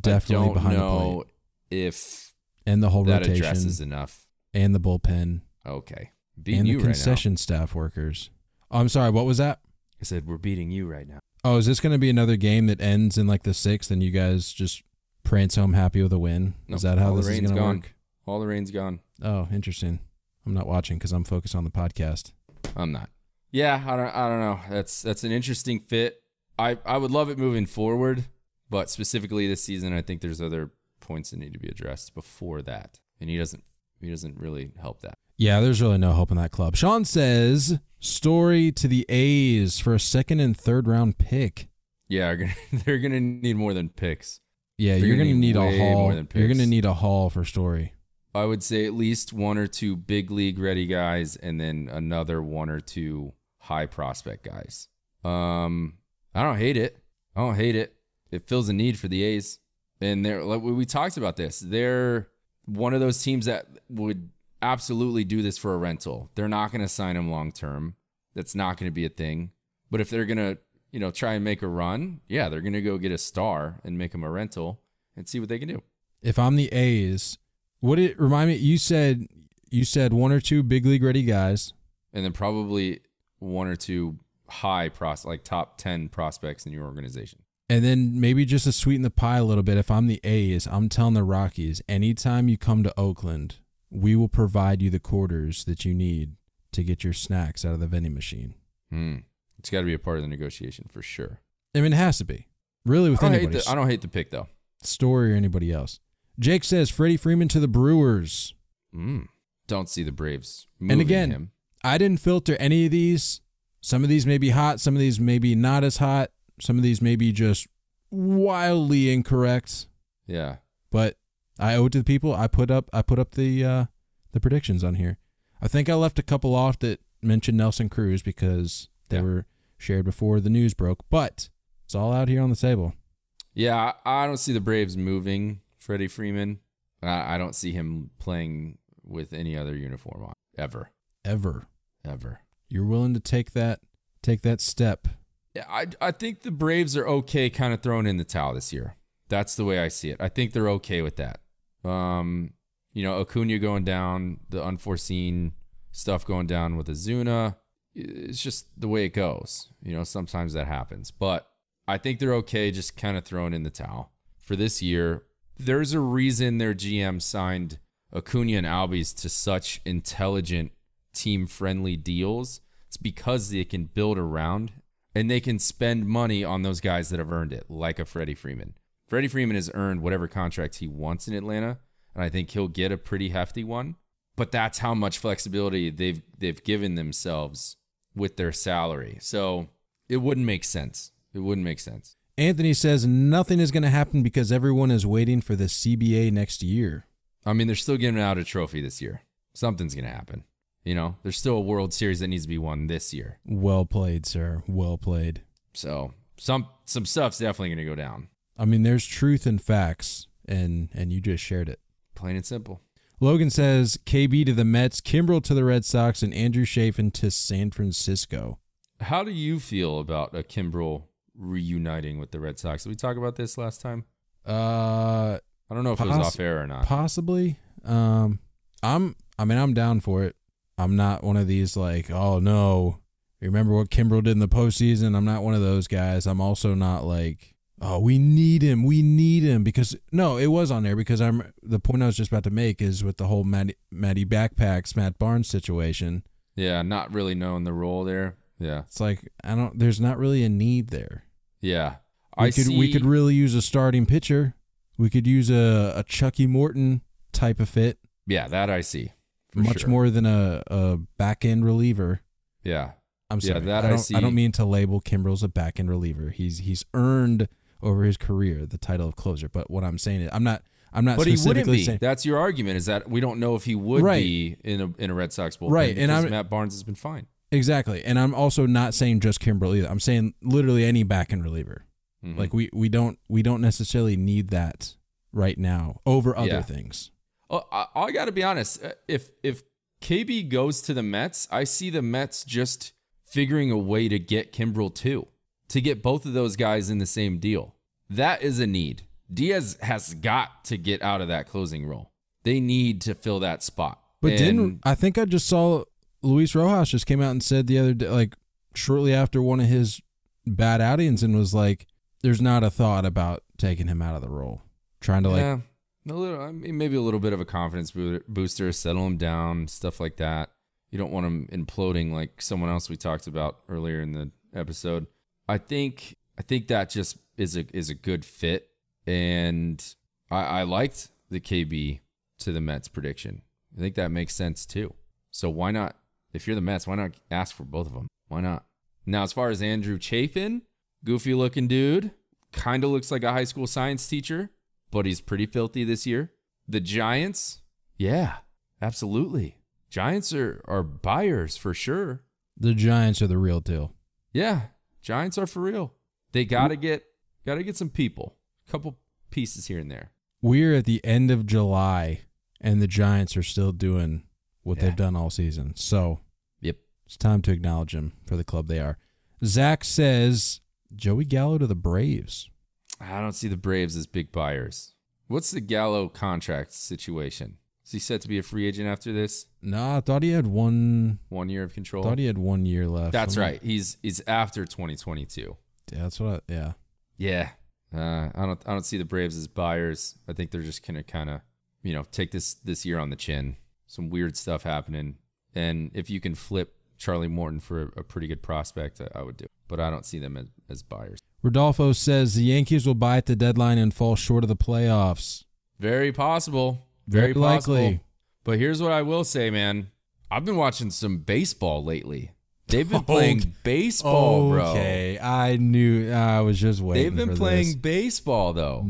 definitely I don't behind the plate if and the whole that rotation addresses enough. and the bullpen Okay. Beating and the you right now. concession staff workers. Oh, I'm sorry. What was that? I said we're beating you right now. Oh, is this going to be another game that ends in like the sixth, and you guys just prance home happy with a win? Nope, Is that how all the this is going to work? All the rain's gone. Oh, interesting. I'm not watching because I'm focused on the podcast. I'm not. Yeah, I don't. I don't know. That's that's an interesting fit. I I would love it moving forward, but specifically this season, I think there's other points that need to be addressed before that, and he doesn't. He doesn't really help that. Yeah, there's really no hope in that club. Sean says story to the A's for a second and third round pick. Yeah, *laughs* they're gonna, they're gonna need more than picks. Yeah, They're you're gonna gonna need a haul. more than You're gonna need a haul for story. I would say at least one or two big league ready guys, and then another one or two high prospect guys. Um, I don't hate it. I don't hate it. It fills a need for the A's, and they're like we we talked about this. They're one of those teams that would absolutely do this for a rental. They're not going to sign him long term. That's not going to be a thing. But if they're going to, you know, try and make a run, yeah, they're going to go get a star and make him a rental and see what they can do. If I'm the A's, would it remind me? You said you said one or two big league ready guys. and then probably one or two high pros like top 10 prospects in your organization. And then maybe just to sweeten the pie a little bit, if I'm the A's, I'm telling the Rockies, anytime you come to Oakland, we will provide you the quarters that you need to get your snacks out of the vending machine. Hmm. It's got to be a part of the negotiation for sure. I mean, it has to be. Really, with I anybody, the, I don't hate the pick though. Story or anybody else. Jake says Freddie Freeman to the Brewers. Mm. Don't see the Braves. And again, him. I didn't filter any of these. Some of these may be hot, some of these may be not as hot, some of these may be just wildly incorrect. yeah, But I owe it to the people. I put up I put up the uh, the predictions on here. I think I left a couple off that mentioned Nelson Cruz because they Yeah. were shared before the news broke. But it's all out here on the table. yeah. I don't see the Braves moving Freddie Freeman. I, I don't see him playing with any other uniform on ever, Ever. ever. You're willing to take that take that step. Yeah, I I think the Braves are okay, kind of throwing in the towel this year. That's the way I see it. I think they're okay with that. Um, you know, Acuna going down, the unforeseen stuff going down with Ozuna. It's just the way it goes. You know, sometimes that happens, but I think they're okay, just kind of throwing in the towel for this year. There's a reason their GM signed Acuna and Albies to such intelligent, team-friendly deals. It's because they can build around and they can spend money on those guys that have earned it, like a Freddie Freeman. Freddie Freeman has earned whatever contract he wants in Atlanta, and I think he'll get a pretty hefty one. But that's how much flexibility they've they've given themselves with their salary. So it wouldn't make sense. It wouldn't make sense. Anthony says nothing is going to happen because everyone is waiting for the CBA next year. I mean, they're still giving out a trophy this year. Something's gonna happen. You know, there's still a World Series that needs to be won this year. Well played, sir. Well played. So some some stuff's definitely gonna go down. I mean, there's truth and facts, and and you just shared it. Plain and simple. Logan says KB to the Mets, Kimbrel to the Red Sox, and Andrew Chafin to San Francisco. How do you feel about a Kimbrel reuniting with the Red Sox? Did we talk about this last time? Uh, I don't know if it was off air or not. possibly. Um, I'm. I mean, I'm down for it. I'm not one of these like, oh no, remember what Kimbrel did in the postseason. I'm not one of those guys. I'm also not like, oh, we need him, we need him because no, it was on there because I'm. The point I was just about to make is with the whole Matty, Matty backpacks, Matt Barnes situation. yeah, not really knowing the role there. Yeah, It's like I don't. There's not really a need there. yeah. We I could see. we could really use a starting pitcher. We could use a, a Chucky Morton type of fit, yeah, that I see. much sure. more than a, a back end reliever. Yeah, I'm sorry. Yeah, that I I don't, see. I don't mean to label Kimbrel's a back end reliever. He's he's earned over his career the title of closer. But what I'm saying is, I'm not I'm not but he wouldn't specifically be. saying That's your argument. Is that we don't know if he would Right. be in a in a Red Sox bullpen Right, and I'm- Matt Barnes has been fine. exactly. And I'm also not saying just Kimbrel either. I'm saying literally any back end reliever. Mhm. Like we we don't we don't necessarily need that right now over other Yeah. things. Oh, I, I got to be honest. Uh, If if KB goes to the Mets, I see the Mets just figuring a way to get Kimbrel too, to get both of those guys in the same deal. That is a need. Diaz has got to get out of that closing role. They need to fill that spot. But And- didn't I think I just saw Luis Rojas just came out and said the other day, like shortly after one of his bad outings, and was like, "There's not a thought about taking him out of the role, trying to like." a little, I mean, maybe a little bit of a confidence booster, settle him down, stuff like that. You don't want him imploding like someone else we talked about earlier in the episode. I think I think that just is a is a good fit, and I, I liked the KB to the Mets prediction. I think that makes sense too. So why not? If you're the Mets, why not ask for both of them? Why not? Now, as far as Andrew Chafin, goofy looking dude, kind of looks like a high school science teacher, but he's pretty filthy this year. The Giants, yeah, absolutely. Giants are, are buyers for sure. The Giants are the real deal. Yeah, Giants are for real. They gotta get gotta get some people, a couple pieces here and there. We're at the end of July, and the Giants are still doing what Yeah. they've done all season. So Yep. it's time to acknowledge them for the club they are. Zach says Joey Gallo to the Braves. I don't see the Braves as big buyers. What's the Gallo contract situation? Is he set to be a free agent after this? No, I thought he had one. One year of control. Thought he had one year left. That's I'm- right. He's he's after 2022. Yeah, that's what. I, yeah. Yeah. Uh, I don't I don't see the Braves as buyers. I think they're just gonna kind of you know take this this year on the chin. Some weird stuff happening, and if you can flip Charlie Morton for a, a pretty good prospect, I, I would do. it. But I don't see them as, as buyers. Rodolfo says the Yankees will buy at the deadline and fall short of the playoffs. Very possible. Very, Very possible. likely. But here's what I will say, man. I've been watching some baseball lately. They've been *laughs* playing baseball, bro. Okay, I knew. I was just waiting. They've been playing this. baseball though.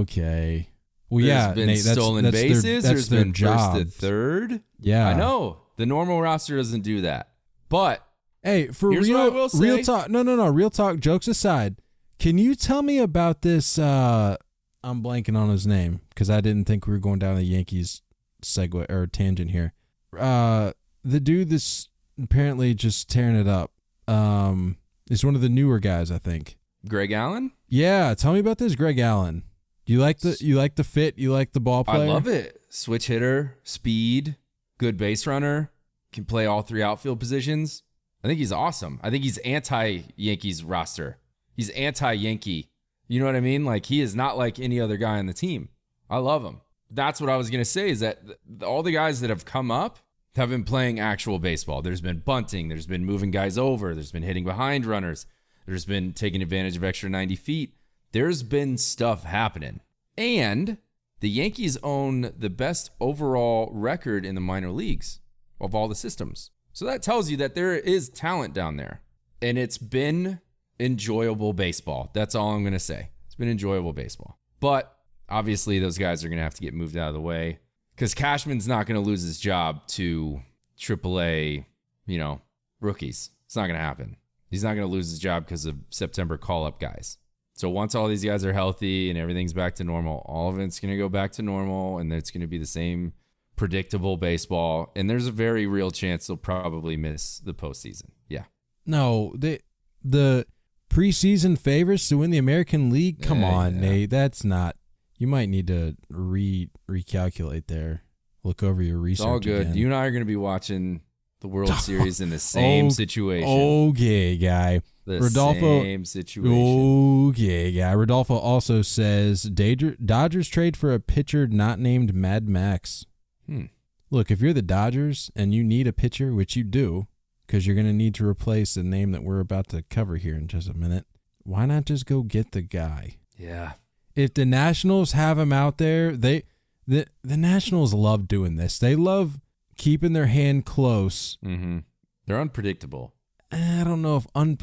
Okay. Well, There's yeah, been Nate, that's, stolen that's bases. Their, that's There's their been job. first to third. Yeah, I know the normal roster doesn't do that, but Hey, for real, what I will real talk. No, no, no. Real talk. Jokes aside, can you tell me about this? uh I'm blanking on his name because I didn't think we were going down the Yankees segue or tangent here. Uh The dude that's apparently just tearing it up. Um, is one of the newer guys, I think. Greg Allen, Yeah, tell me about this, Greg Allen. You like the you like the fit? You like the ball I love it. Switch hitter, speed, good base runner, can play all three outfield positions. I think he's awesome. I think he's anti Yankees roster. He's anti Yankee. You know what I mean? Like he is not like any other guy on the team. I love him. That's what I was gonna say. Is that th- all the guys that have come up have been playing actual baseball. There's been bunting. There's been moving guys over. There's been hitting behind runners. There's been taking advantage of extra 90 feet. There's been stuff happening. And the Yankees own the best overall record in the minor leagues of all the systems. So that tells you that there is talent down there. And it's been enjoyable baseball. That's all I'm going to say. It's been enjoyable baseball. But obviously, those guys are going to have to get moved out of the way because Cashman's not going to lose his job to AAA, you know, rookies. It's not going to happen. He's not going to lose his job because of September call up guys. So once all these guys are healthy and everything's back to normal, all of it's going to go back to normal and it's going to be the same predictable baseball. And there's a very real chance they'll probably miss the postseason. Yeah. No, the the preseason favorites to win the American League. Come Yeah, on, yeah. Nate. That's not. You might need to re recalculate there. Look over your research. It's all good. again. You and I are going to be watching the World *laughs* Series in the same Oh, situation. Okay, guy. the Rodolfo- same situation. Okay, guy. Rodolfo also says Dodgers trade for a pitcher not named Mad Max. Hmm. Look, if you're the Dodgers and you need a pitcher, which you do, because you're going to need to replace the name that we're about to cover here in just a minute, why not just go get the guy? Yeah. If the Nationals have him out there, they the the Nationals love doing this. They love keeping their hand close. Mm-hmm. They're unpredictable. I don't know if un.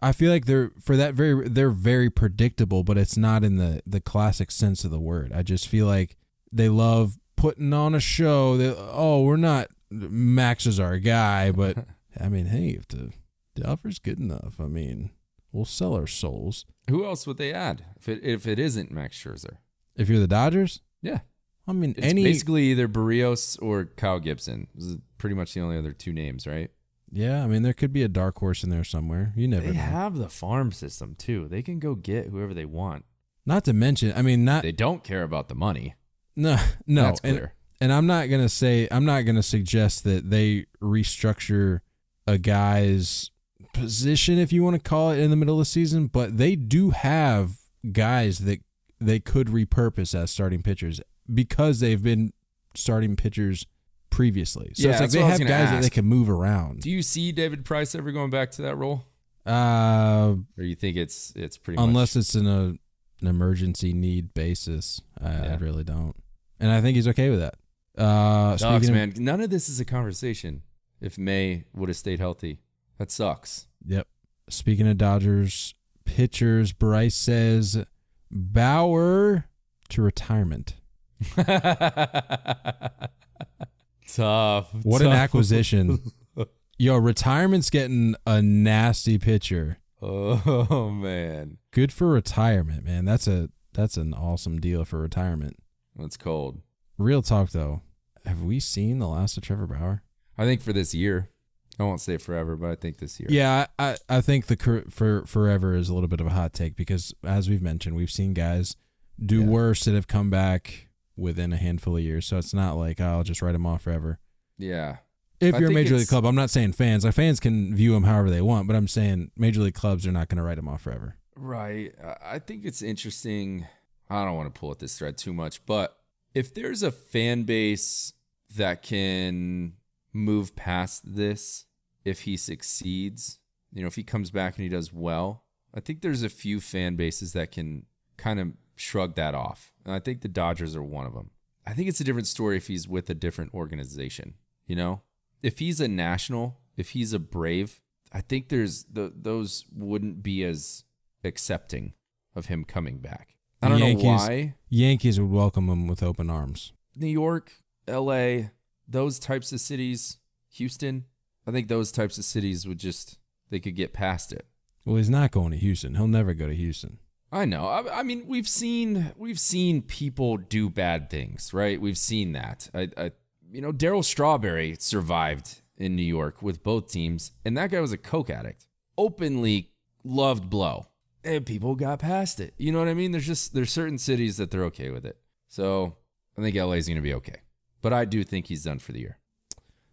I feel like they're for that very they're very predictable, but it's not in the the classic sense of the word. I just feel like they love putting on a show. That oh, we're not Max is our guy, but *laughs* I mean, hey, if the the offer's good enough, I mean, we'll sell our souls. Who else would they add if it if it isn't Max Scherzer? If you're the Dodgers, Yeah. I mean, It's any basically either Berrios or Kyle Gibson. This is pretty much the only other two names, right? yeah, I mean, there could be a dark horse in there somewhere. You never They know. have the farm system too. They can go get whoever they want. not to mention, I mean, not They don't care about the money. no, no, That's and- clear. and I'm not gonna say I'm not gonna suggest that they restructure a guy's position, if you want to call it, in the middle of the season, but they do have guys that they could repurpose as starting pitchers because they've been starting pitchers previously. So Yeah, it's like they what I was have guys that they can move around. Do you see David Price ever going back to that role, Uh, or you think it's it's pretty unless much it's in a an emergency need basis, I, I really don't, and I think he's okay with that. Uh, Dogs, of- man? None of this is a conversation. If May would have stayed healthy, that sucks. Yep. Speaking of Dodgers pitchers, Bryce says Bauer to retirement. *laughs* tough. What an acquisition. *laughs* Yo, retirement's getting a nasty pitcher. Oh man, Good for retirement, man. That's a that's an awesome deal for retirement. that's cold. Real talk though. Have we seen the last of Trevor Bauer? I think for this year, I won't say forever, but I think this year. Yeah, I, I think the for forever is a little bit of a hot take because as we've mentioned, we've seen guys do Yeah. worse that have come back within a handful of years. So it's not like oh, I'll just write them off forever. Yeah. If I you're a major league club, I'm not saying fans. Like fans can view them however they want, but I'm saying major league clubs are not going to write them off forever. Right. I think it's interesting. I don't want to pull at this thread too much, but if there's a fan base that can move past this, if he succeeds, you know, if he comes back and he does well, I think there's a few fan bases that can kind of shrug that off. And I think the Dodgers are one of them. I think it's a different story if he's with a different organization, you know? If he's a national, if he's a Brave, I think there's the those wouldn't be as accepting of him coming back. I don't Yankees- know why. Yankees would welcome him with open arms. New York, LA, those types of cities, Houston, I think those types of cities would just they could get past it. Well, he's not going to Houston. He'll never go to Houston. I know. I, I mean, we've seen we've seen people do bad things, right? We've seen that. I, I you know, Darryl Strawberry survived in New York with both teams, and that guy was a coke addict, openly loved blow, and people got past it. You know what I mean? There's just there's certain cities that they're okay with it. So I think LA is going to be okay, but I do think he's done for the year.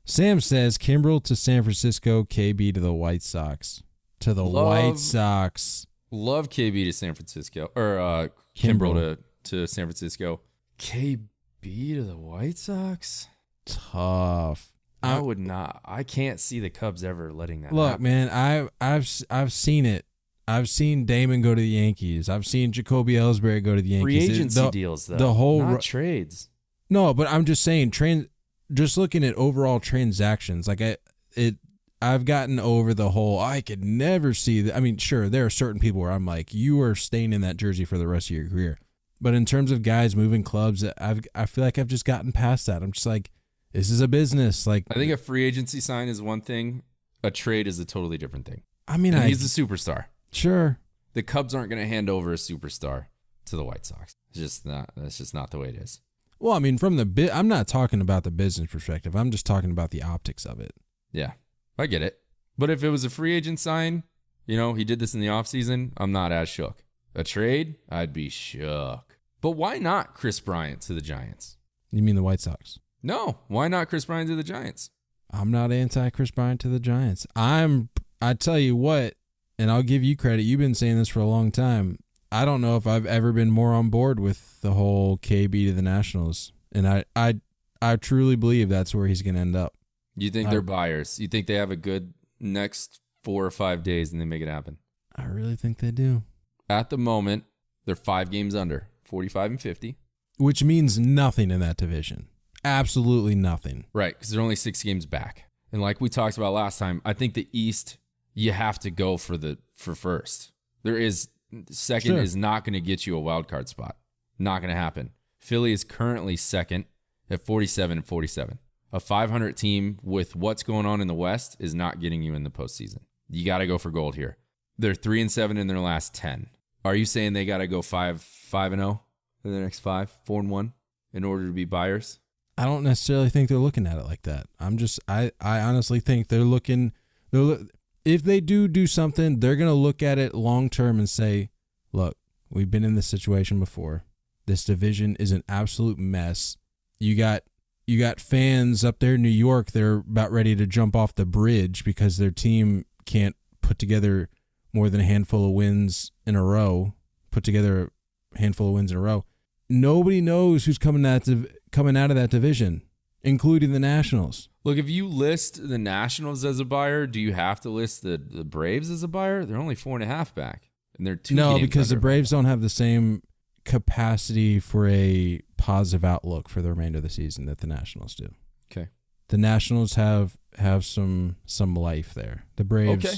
Sam says Kimbrel to San Francisco, KB to the White Sox. To the Love- White Sox. Love KB to San Francisco or uh, Kimbrel Kimbrel. to to San Francisco. KB to the White Sox. Tough. I I- would not. I can't see the Cubs ever letting that Look, happen. man, I I've I've seen it. I've seen Damon go to the Yankees. I've seen Jacoby Ellsbury go to the Yankees. Free agency the- deals, though. the whole not ru- trades. No, but I'm just saying, trans. Just looking at overall transactions, like I, it, I've gotten over the whole. I could never see that. I mean, sure, there are certain people where I'm like, you are staying in that jersey for the rest of your career. But in terms of guys moving clubs, I've, I feel like I've just gotten past that. I'm just like, this is a business. Like, I think a free agency sign is one thing. A trade is a totally different thing. I mean, I he's a superstar. sure. The Cubs aren't going to hand over a superstar to the White Sox. It's just not. That's just not the way it is. Well, I mean, from the bit, I'm not talking about the business perspective. I'm just talking about the optics of it. Yeah, I get it. But if it was a free agent sign, you know, he did this in the offseason, I'm not as shook. A trade, I'd be shook. But why not Kris Bryant to the Giants? You mean the White Sox? No, why not Kris Bryant to the Giants? I'm not anti Kris Bryant to the Giants. I'm I tell you what, and I'll give you credit. You've been saying this for a long time. I don't know if I've ever been more on board with the whole KB to the Nationals. And I I I truly believe that's where he's going to end up. You think I- they're buyers? You think they have a good next four or five days and they make it happen? I really think they do. At the moment, they're five games under, 45 and 50. Which means nothing in that division. Absolutely nothing. Right, because they're only six games back. And like we talked about last time, I think the East, you have to go for the for first. There is second Sure. is not going to get you a wild card spot. Not going to happen. Philly is currently second at 47 and 47. A 500 team with what's going on in the West is not getting you in the postseason. You got to go for gold here. They're three and seven in their last 10. Are you saying they got to go five five and zero in the next five, four and one, in order to be buyers? I don't necessarily think they're looking at it like that. I'm just I I honestly think they're looking they're if they do do something, they're going to look at it long term and say, "Look, we've been in this situation before. This division is an absolute mess. You got you got fans up there in New York, they're about ready to jump off the bridge because their team can't put together more than a handful of wins in a row, put together a handful of wins in a row. Nobody knows who's coming out coming out of that division, including the Nationals. Look, if you list the Nationals as a buyer, do you have to list the, the Braves as a buyer? They're only four and a half back, and they're two. no, because the. Braves don't have the same capacity for a positive outlook for the remainder of the season that the Nationals do. Okay. The Nationals have have some some life there. The Braves Okay.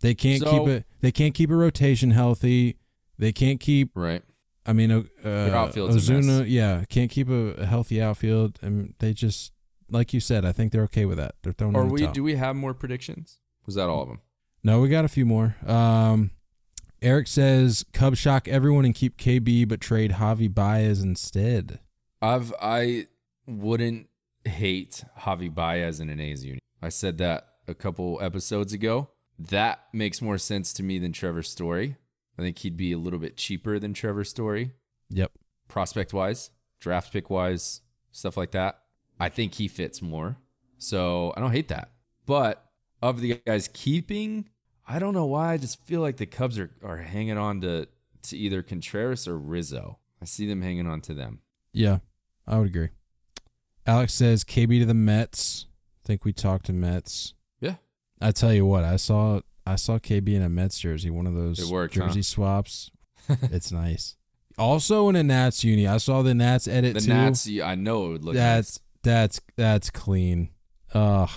they can't So- keep it they can't keep a rotation healthy. They can't keep Right. I mean, uh, outfield's Ozuna, yeah, can't keep a, a healthy outfield, and they just, like you said, I think they're okay with that. They're throwing. Are in the we? towel. Do we have more predictions? Was that all of them? No, we got a few more. Um, Eric says Cubs shock everyone and keep KB, but trade Javi Baez instead. I've I wouldn't hate Javi Baez in an A's unit. I said that a couple episodes ago. That makes more sense to me than Trevor Story. I think he'd be a little bit cheaper than Trevor Story, Yep. prospect wise. draft pick wise, stuff like that. I think he fits more. So I don't hate that. But of the guys keeping, I don't know why. I just feel like the Cubs are, are hanging on to, to either Contreras or Rizzo. I see them hanging on to them. Yeah, I would agree. Alex says KB to the Mets. I think we talked to Mets. Yeah. I tell you what, I saw I saw KB in a Mets jersey, one of those worked, jersey huh? swaps. *laughs* it's nice. Also in a Nats uni, I saw the Nats edit The too. Nats, I know it would look that's that's that's clean. Ugh,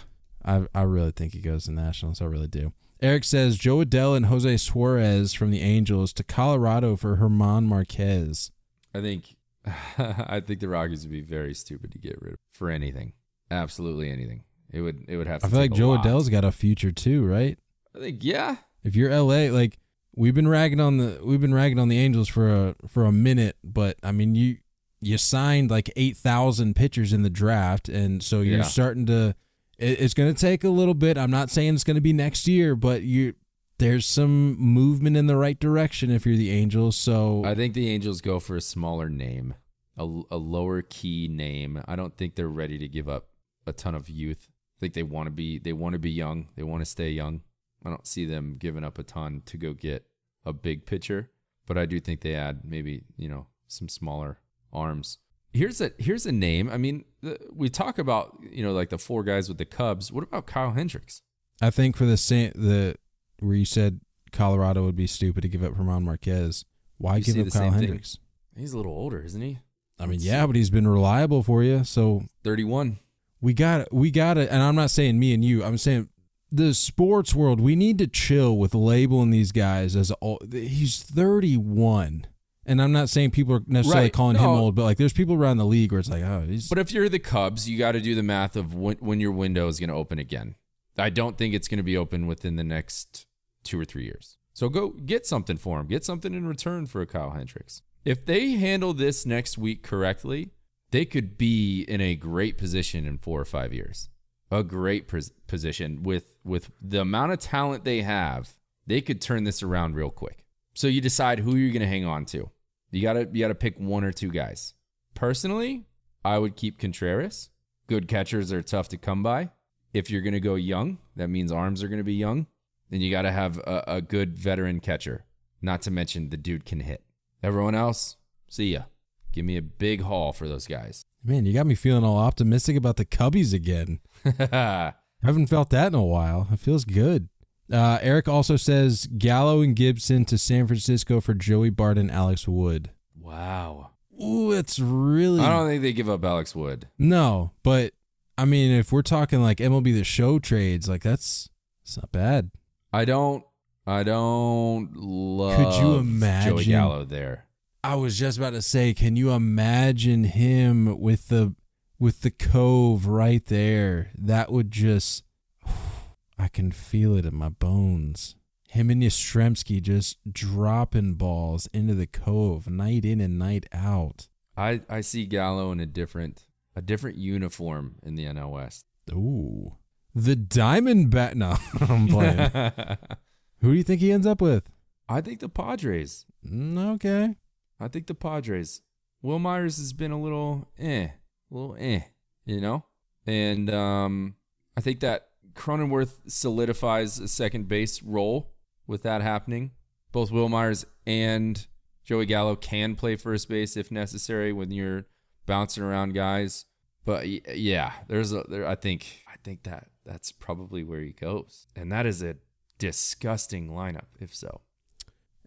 I I really think he goes to Nationals. I really do. Eric says Jo Adell and Jose Suarez from the Angels to Colorado for German Marquez. I think *laughs* I think the Rockies would be very stupid to get rid of for anything. Absolutely anything. It would it would have to I feel like Joe lot. Adell's got a future too, right? I think yeah. If you're LA, like we've been ragging on the we've been ragging on the Angels for a for a minute, but I mean you you signed like eight thousand pitchers in the draft, and so you're Yeah. starting to. It, it's going to take a little bit. I'm not saying it's going to be next year, but you there's some movement in the right direction if you're the Angels. So I think the Angels go for a smaller name, a, a lower key name. I don't think they're ready to give up a ton of youth. I think they want to be they want to be young. They want to stay young. I don't see them giving up a ton to go get a big pitcher, but I do think they add maybe, you know, some smaller arms. Here's a here's a name. I mean, the, we talk about, you know, like the four guys with the Cubs. What about Kyle Hendricks? I think for the same the where you said Colorado would be stupid to give up German Marquez. Why You give up Kyle same thing. Hendricks? He's a little older, isn't he? I mean, Let's yeah, see. but he's been reliable for you. So 31. we got it. we got it, and I'm not saying me and you. I'm saying the sports world. We need to chill with labeling these guys as old. He's 31. And I'm not saying people are necessarily Right. calling him old, but like there's people around the league where it's like, oh, he's But if you're the Cubs, you got to do the math of when, when your window is going to open again. I don't think it's going to be open within the next two or three years. So go get something for him. Get something in return for a Kyle Hendricks. If they handle this next week correctly, they could be in a great position in four or five years. A great pos- position with with the amount of talent they have. They could turn this around real quick. So you decide who you're going to hang on to. You got to you got to pick one or two guys. Personally, I would keep Contreras. Good catchers are tough to come by. If you're going to go young, that means arms are going to be young. Then you got to have a, a good veteran catcher. Not to mention the dude can hit. Everyone else, see ya. Give me a big haul for those guys. man, you got me feeling all optimistic about the Cubbies again. I *laughs* haven't felt that in a while. It feels good. Uh, Eric also says Gallo and Gibson to San Francisco for Joey Bart and Alex Wood. wow. Ooh, it's really I don't think they give up Alex Wood. no, but I mean, if we're talking like MLB the Show trades, like that's it's not bad. I don't. I don't love Could you imagine- Joey Gallo there? I was just about to say, can you imagine him with the with the cove right there? That would just *sighs* I can feel it in my bones. Him and Yastrzemski just dropping balls into the cove night in and night out. I, I see Gallo in a different a different uniform in the NL West. Ooh. The Diamond Bat no, *laughs* I'm playing. *laughs* Who do you think he ends up with? I think the Padres. Mm, okay. I think the Padres. Wil Myers has been a little eh, a little eh, you know? And um I think that Cronenworth solidifies a second base role with that happening. Both Wil Myers and Joey Gallo can play first base if necessary when you're bouncing around guys. But yeah, there's a there I think I think that that's probably where he goes. And that is a disgusting lineup if so.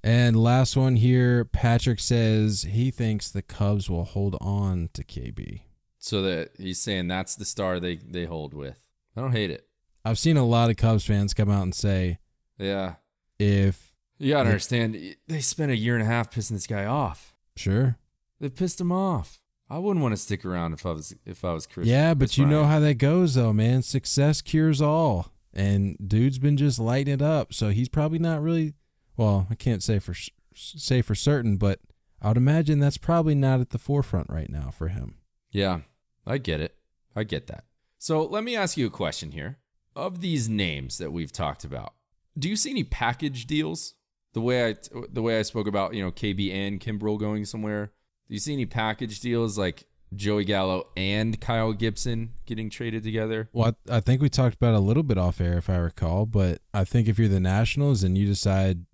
And last one here, Patrick says he thinks the Cubs will hold on to KB. So that he's saying that's the star they they hold with. I don't hate it. I've seen a lot of Cubs fans come out and say Yeah. if You gotta understand they spent a year and a half pissing this guy off. sure. They pissed him off. I wouldn't want to stick around if I was if I was Kris. yeah, but Kris you know how that goes though, man. Success cures all. And dude's been just lighting it up, so he's probably not really well, I can't say for say for certain, but I would imagine that's probably not at the forefront right now for him. Yeah, I get it. I get that. So let me ask you a question here. Of these names that we've talked about, do you see any package deals? The way I the way I spoke about, you know, KB and Kimbrel going somewhere. Do you see any package deals like Joey Gallo and Kyle Gibson getting traded together? Well, I I think we talked about a little bit off air, if I recall. But I think if you're the Nationals and you decide,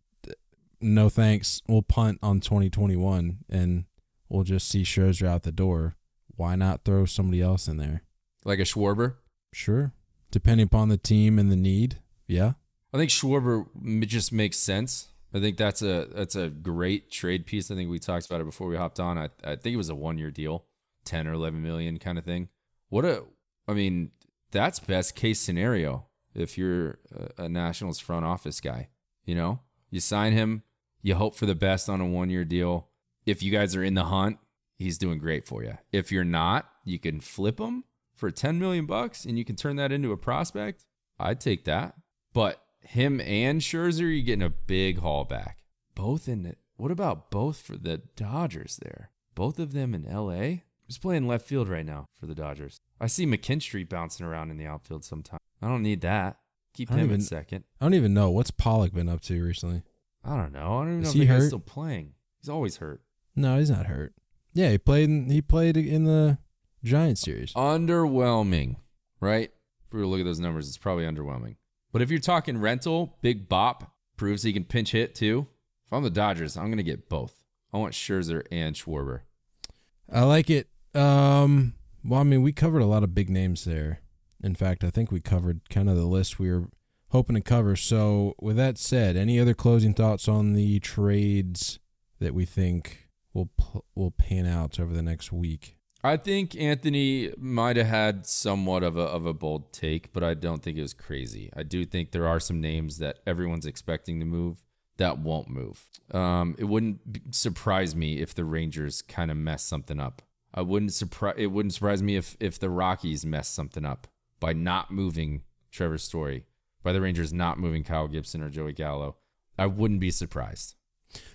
no thanks, we'll punt on 2021 and we'll just see Scherzer out the door. Why not throw somebody else in there? Like a Schwarber? Sure, depending upon the team and the need. Yeah, I think Schwarber just makes sense. I think that's a that's a great trade piece. I think we talked about it before we hopped on. I, I think it was a one year deal, ten or eleven million kind of thing. What a I mean, that's best case scenario if you're a, a Nationals front office guy. You know, you sign him, you hope for the best on a one year deal. If you guys are in the hunt, he's doing great for you. If you're not, you can flip him for 10 million bucks and you can turn that into a prospect. I'd take that. But him and Scherzer, you're getting a big haul back. Both in the, what about both for the Dodgers there? Both of them in LA? Who's playing left field right now for the Dodgers? I see McKinstry bouncing around in the outfield sometime. I don't need that. Keep him even- in second. I don't even know what's Pollock been up to recently. I don't know. I don't even know Is if he the still playing. He's always hurt. No, he's not hurt. Yeah, he played. In, he played in the Giant series. underwhelming, right? If we were to look at those numbers, it's probably underwhelming. But if you're talking rental, Big Bop proves he can pinch hit too. If I'm the Dodgers, I'm gonna get both. I want Scherzer and Schwarber. I like it. Um, well, I mean, we covered a lot of big names there. In fact, I think we covered kind of the list we were hoping to cover. So, with that said, any other closing thoughts on the trades that we think will will pan out over the next week? I think Anthony might have had somewhat of a of a bold take, but I don't think it was crazy. I do think there are some names that everyone's expecting to move that won't move. Um, it wouldn't surprise me if the Rangers kind of mess something up. I wouldn't surprise. It wouldn't surprise me if if the Rockies mess something up by not moving Trevor Story, by the Rangers not moving Kyle Gibson or Joey Gallo. I wouldn't be surprised.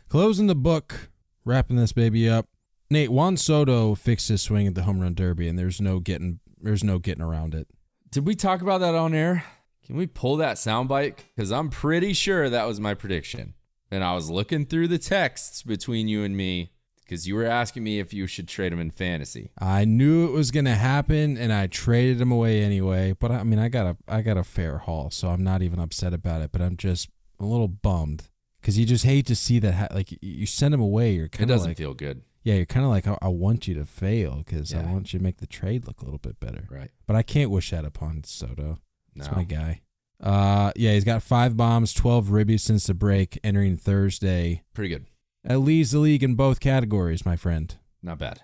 Closing the book, wrapping this baby up. Nate Juan Soto fixed his swing at the home run derby, and there's no getting there's no getting around it. Did we talk about that on air? Can we pull that soundbite? Because I'm pretty sure that was my prediction. And I was looking through the texts between you and me because you were asking me if you should trade him in fantasy. I knew it was gonna happen, and I traded him away anyway. But I mean, I got a I got a fair haul, so I'm not even upset about it. But I'm just a little bummed because you just hate to see that. Ha- like you send him away, you're kind of it doesn't like, feel good. yeah, you're kind of like I, I want you to fail because I want you to make the trade look a little bit better. Right. But I can't wish that upon Soto. That's No. my guy. Uh, yeah, he's got five bombs, twelve ribbies since the break, entering Thursday. Pretty good. That leads the league in both categories, my friend. Not bad.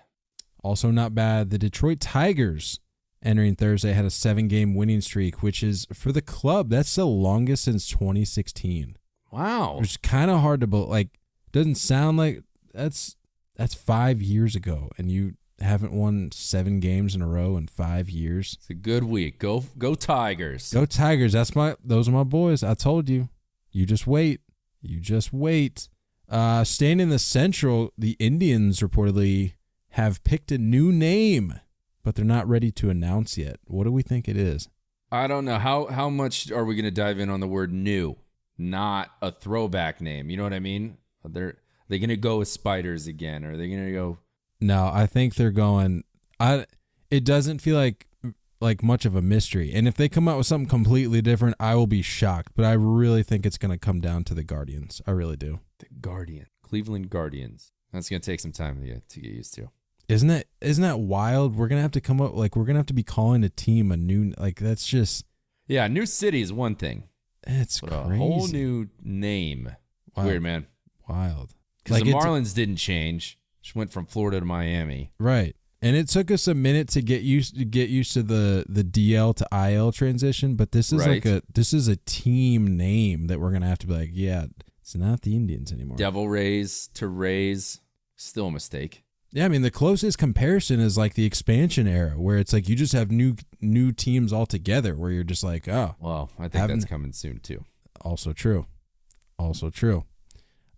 Also, not bad. The Detroit Tigers entering Thursday had a seven game winning streak, which is for the club, that's the longest since 2016. Wow. Which is kind of hard to believe. Like, doesn't sound like that's that's five years ago, and you haven't won seven games in a row in five years. It's a good week. Go go Tigers. Go Tigers! That's my those are my boys. I told you. You just wait. You just wait. Uh, staying in the Central, the Indians reportedly have picked a new name, but they're not ready to announce yet. What do we think it is? I don't know how how much are we going to dive in on the word new, not a throwback name. You know what I mean? They're they they going to go with spiders again? Or are they going to go? No, I think they're going. I. It doesn't feel like like much of a mystery, and if they come out with something completely different, I will be shocked. But I really think it's going to come down to the Guardians. I really do. The Guardian, Cleveland Guardians. That's gonna take some time to get to get used to. Isn't that isn't that wild? We're gonna have to come up like we're gonna have to be calling a team a new like that's just Yeah, new city is one thing, it's but crazy. a whole new name. Wow. Weird man. wild. Because the Marlins didn't change. Just went from Florida to Miami. right? And it took us a minute to get used to get used to the the DL to IL transition, but this is like a this is a team name that we're gonna have to be like, yeah, it's not the Indians anymore. Devil Rays to Rays, still a mistake. Yeah, I mean the closest comparison is like the expansion era, where it's like you just have new new teams all together, where you're just like, oh, Well, I think Haven't- that's coming soon too. Also true. Also true.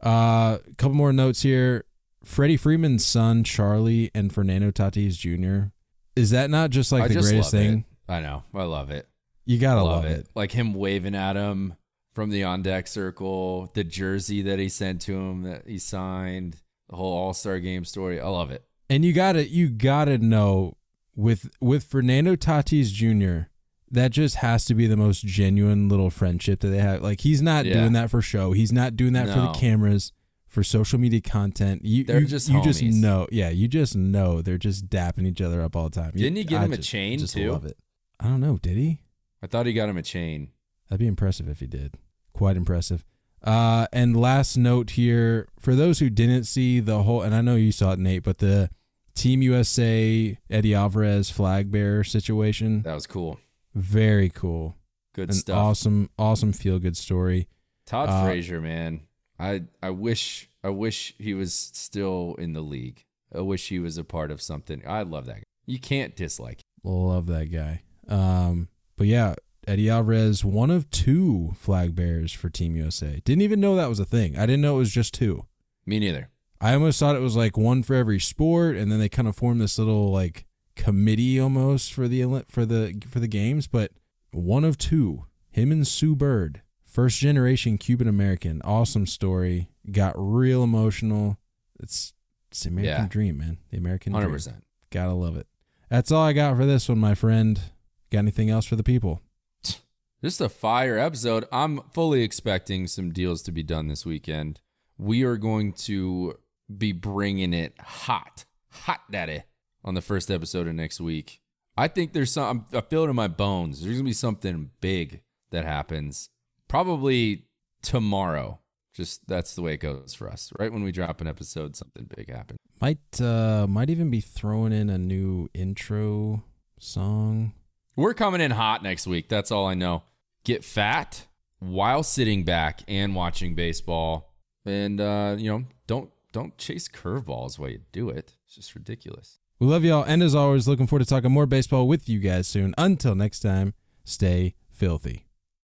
Uh, a couple more notes here. Freddie Freeman's son, Charlie, and Fernando Tatis Jr. Is that not just like I the just greatest thing? It. I know. I love it. You gotta love, love, it. Like him waving at him from the on deck circle, the jersey that he sent to him that he signed, the whole All Star game story. I love it. And you gotta you gotta know with with Fernando Tatis Jr. That just has to be the most genuine little friendship that they have. Like he's not Yeah. doing that for show. He's not doing that for the cameras, for social media content. You They're you, just you just know. Yeah, you just know they're just dapping each other up all the time. Didn't he give I him a just- chain, just too? Love it. I don't know. Did he? I thought he got him a chain. That'd be impressive if he did. Quite impressive. Uh, and last note here for those who didn't see the whole, and I know you saw it, Nate, but the Team USA Eddy Alvarez flag bearer situation, That was cool. very cool. Good An stuff. awesome, awesome feel good story. Todd Uh, Frazier, man. I I wish I wish he was still in the league. I wish he was a part of something. I love that guy. You can't dislike. Him. Love that guy. Um, but yeah, Eddy Alvarez, one of two flag bearers for Team USA. Didn't even know that was a thing. I didn't know it was just two. Me neither. I almost thought it was like one for every sport, and then they kind of formed this little like committee almost for the for the for the games. But one of two, him and Sue Bird, first generation Cuban American, awesome story. Got real emotional. It's it's the American Yeah. dream, man. The American Hundred dream. percent. Gotta love it. That's all I got for this one, my friend. Got anything else for the people? Just a fire episode. I'm fully expecting some deals to be done this weekend. We are going to be bringing it hot, hot daddy, on the first episode of next week. I think there's some. I feel it in my bones. There's gonna be something big that happens. Probably tomorrow. Just that's the way it goes for us. Right when we drop an episode, something big happens. Might uh might even be throwing in a new intro song. We're coming in hot next week. That's all I know. Get fat while sitting back and watching baseball, and uh, you know, don't don't chase curveballs while you do it. It's just ridiculous. We love y'all, and as always, looking forward to talking more baseball with you guys soon. Until next time, stay filthy.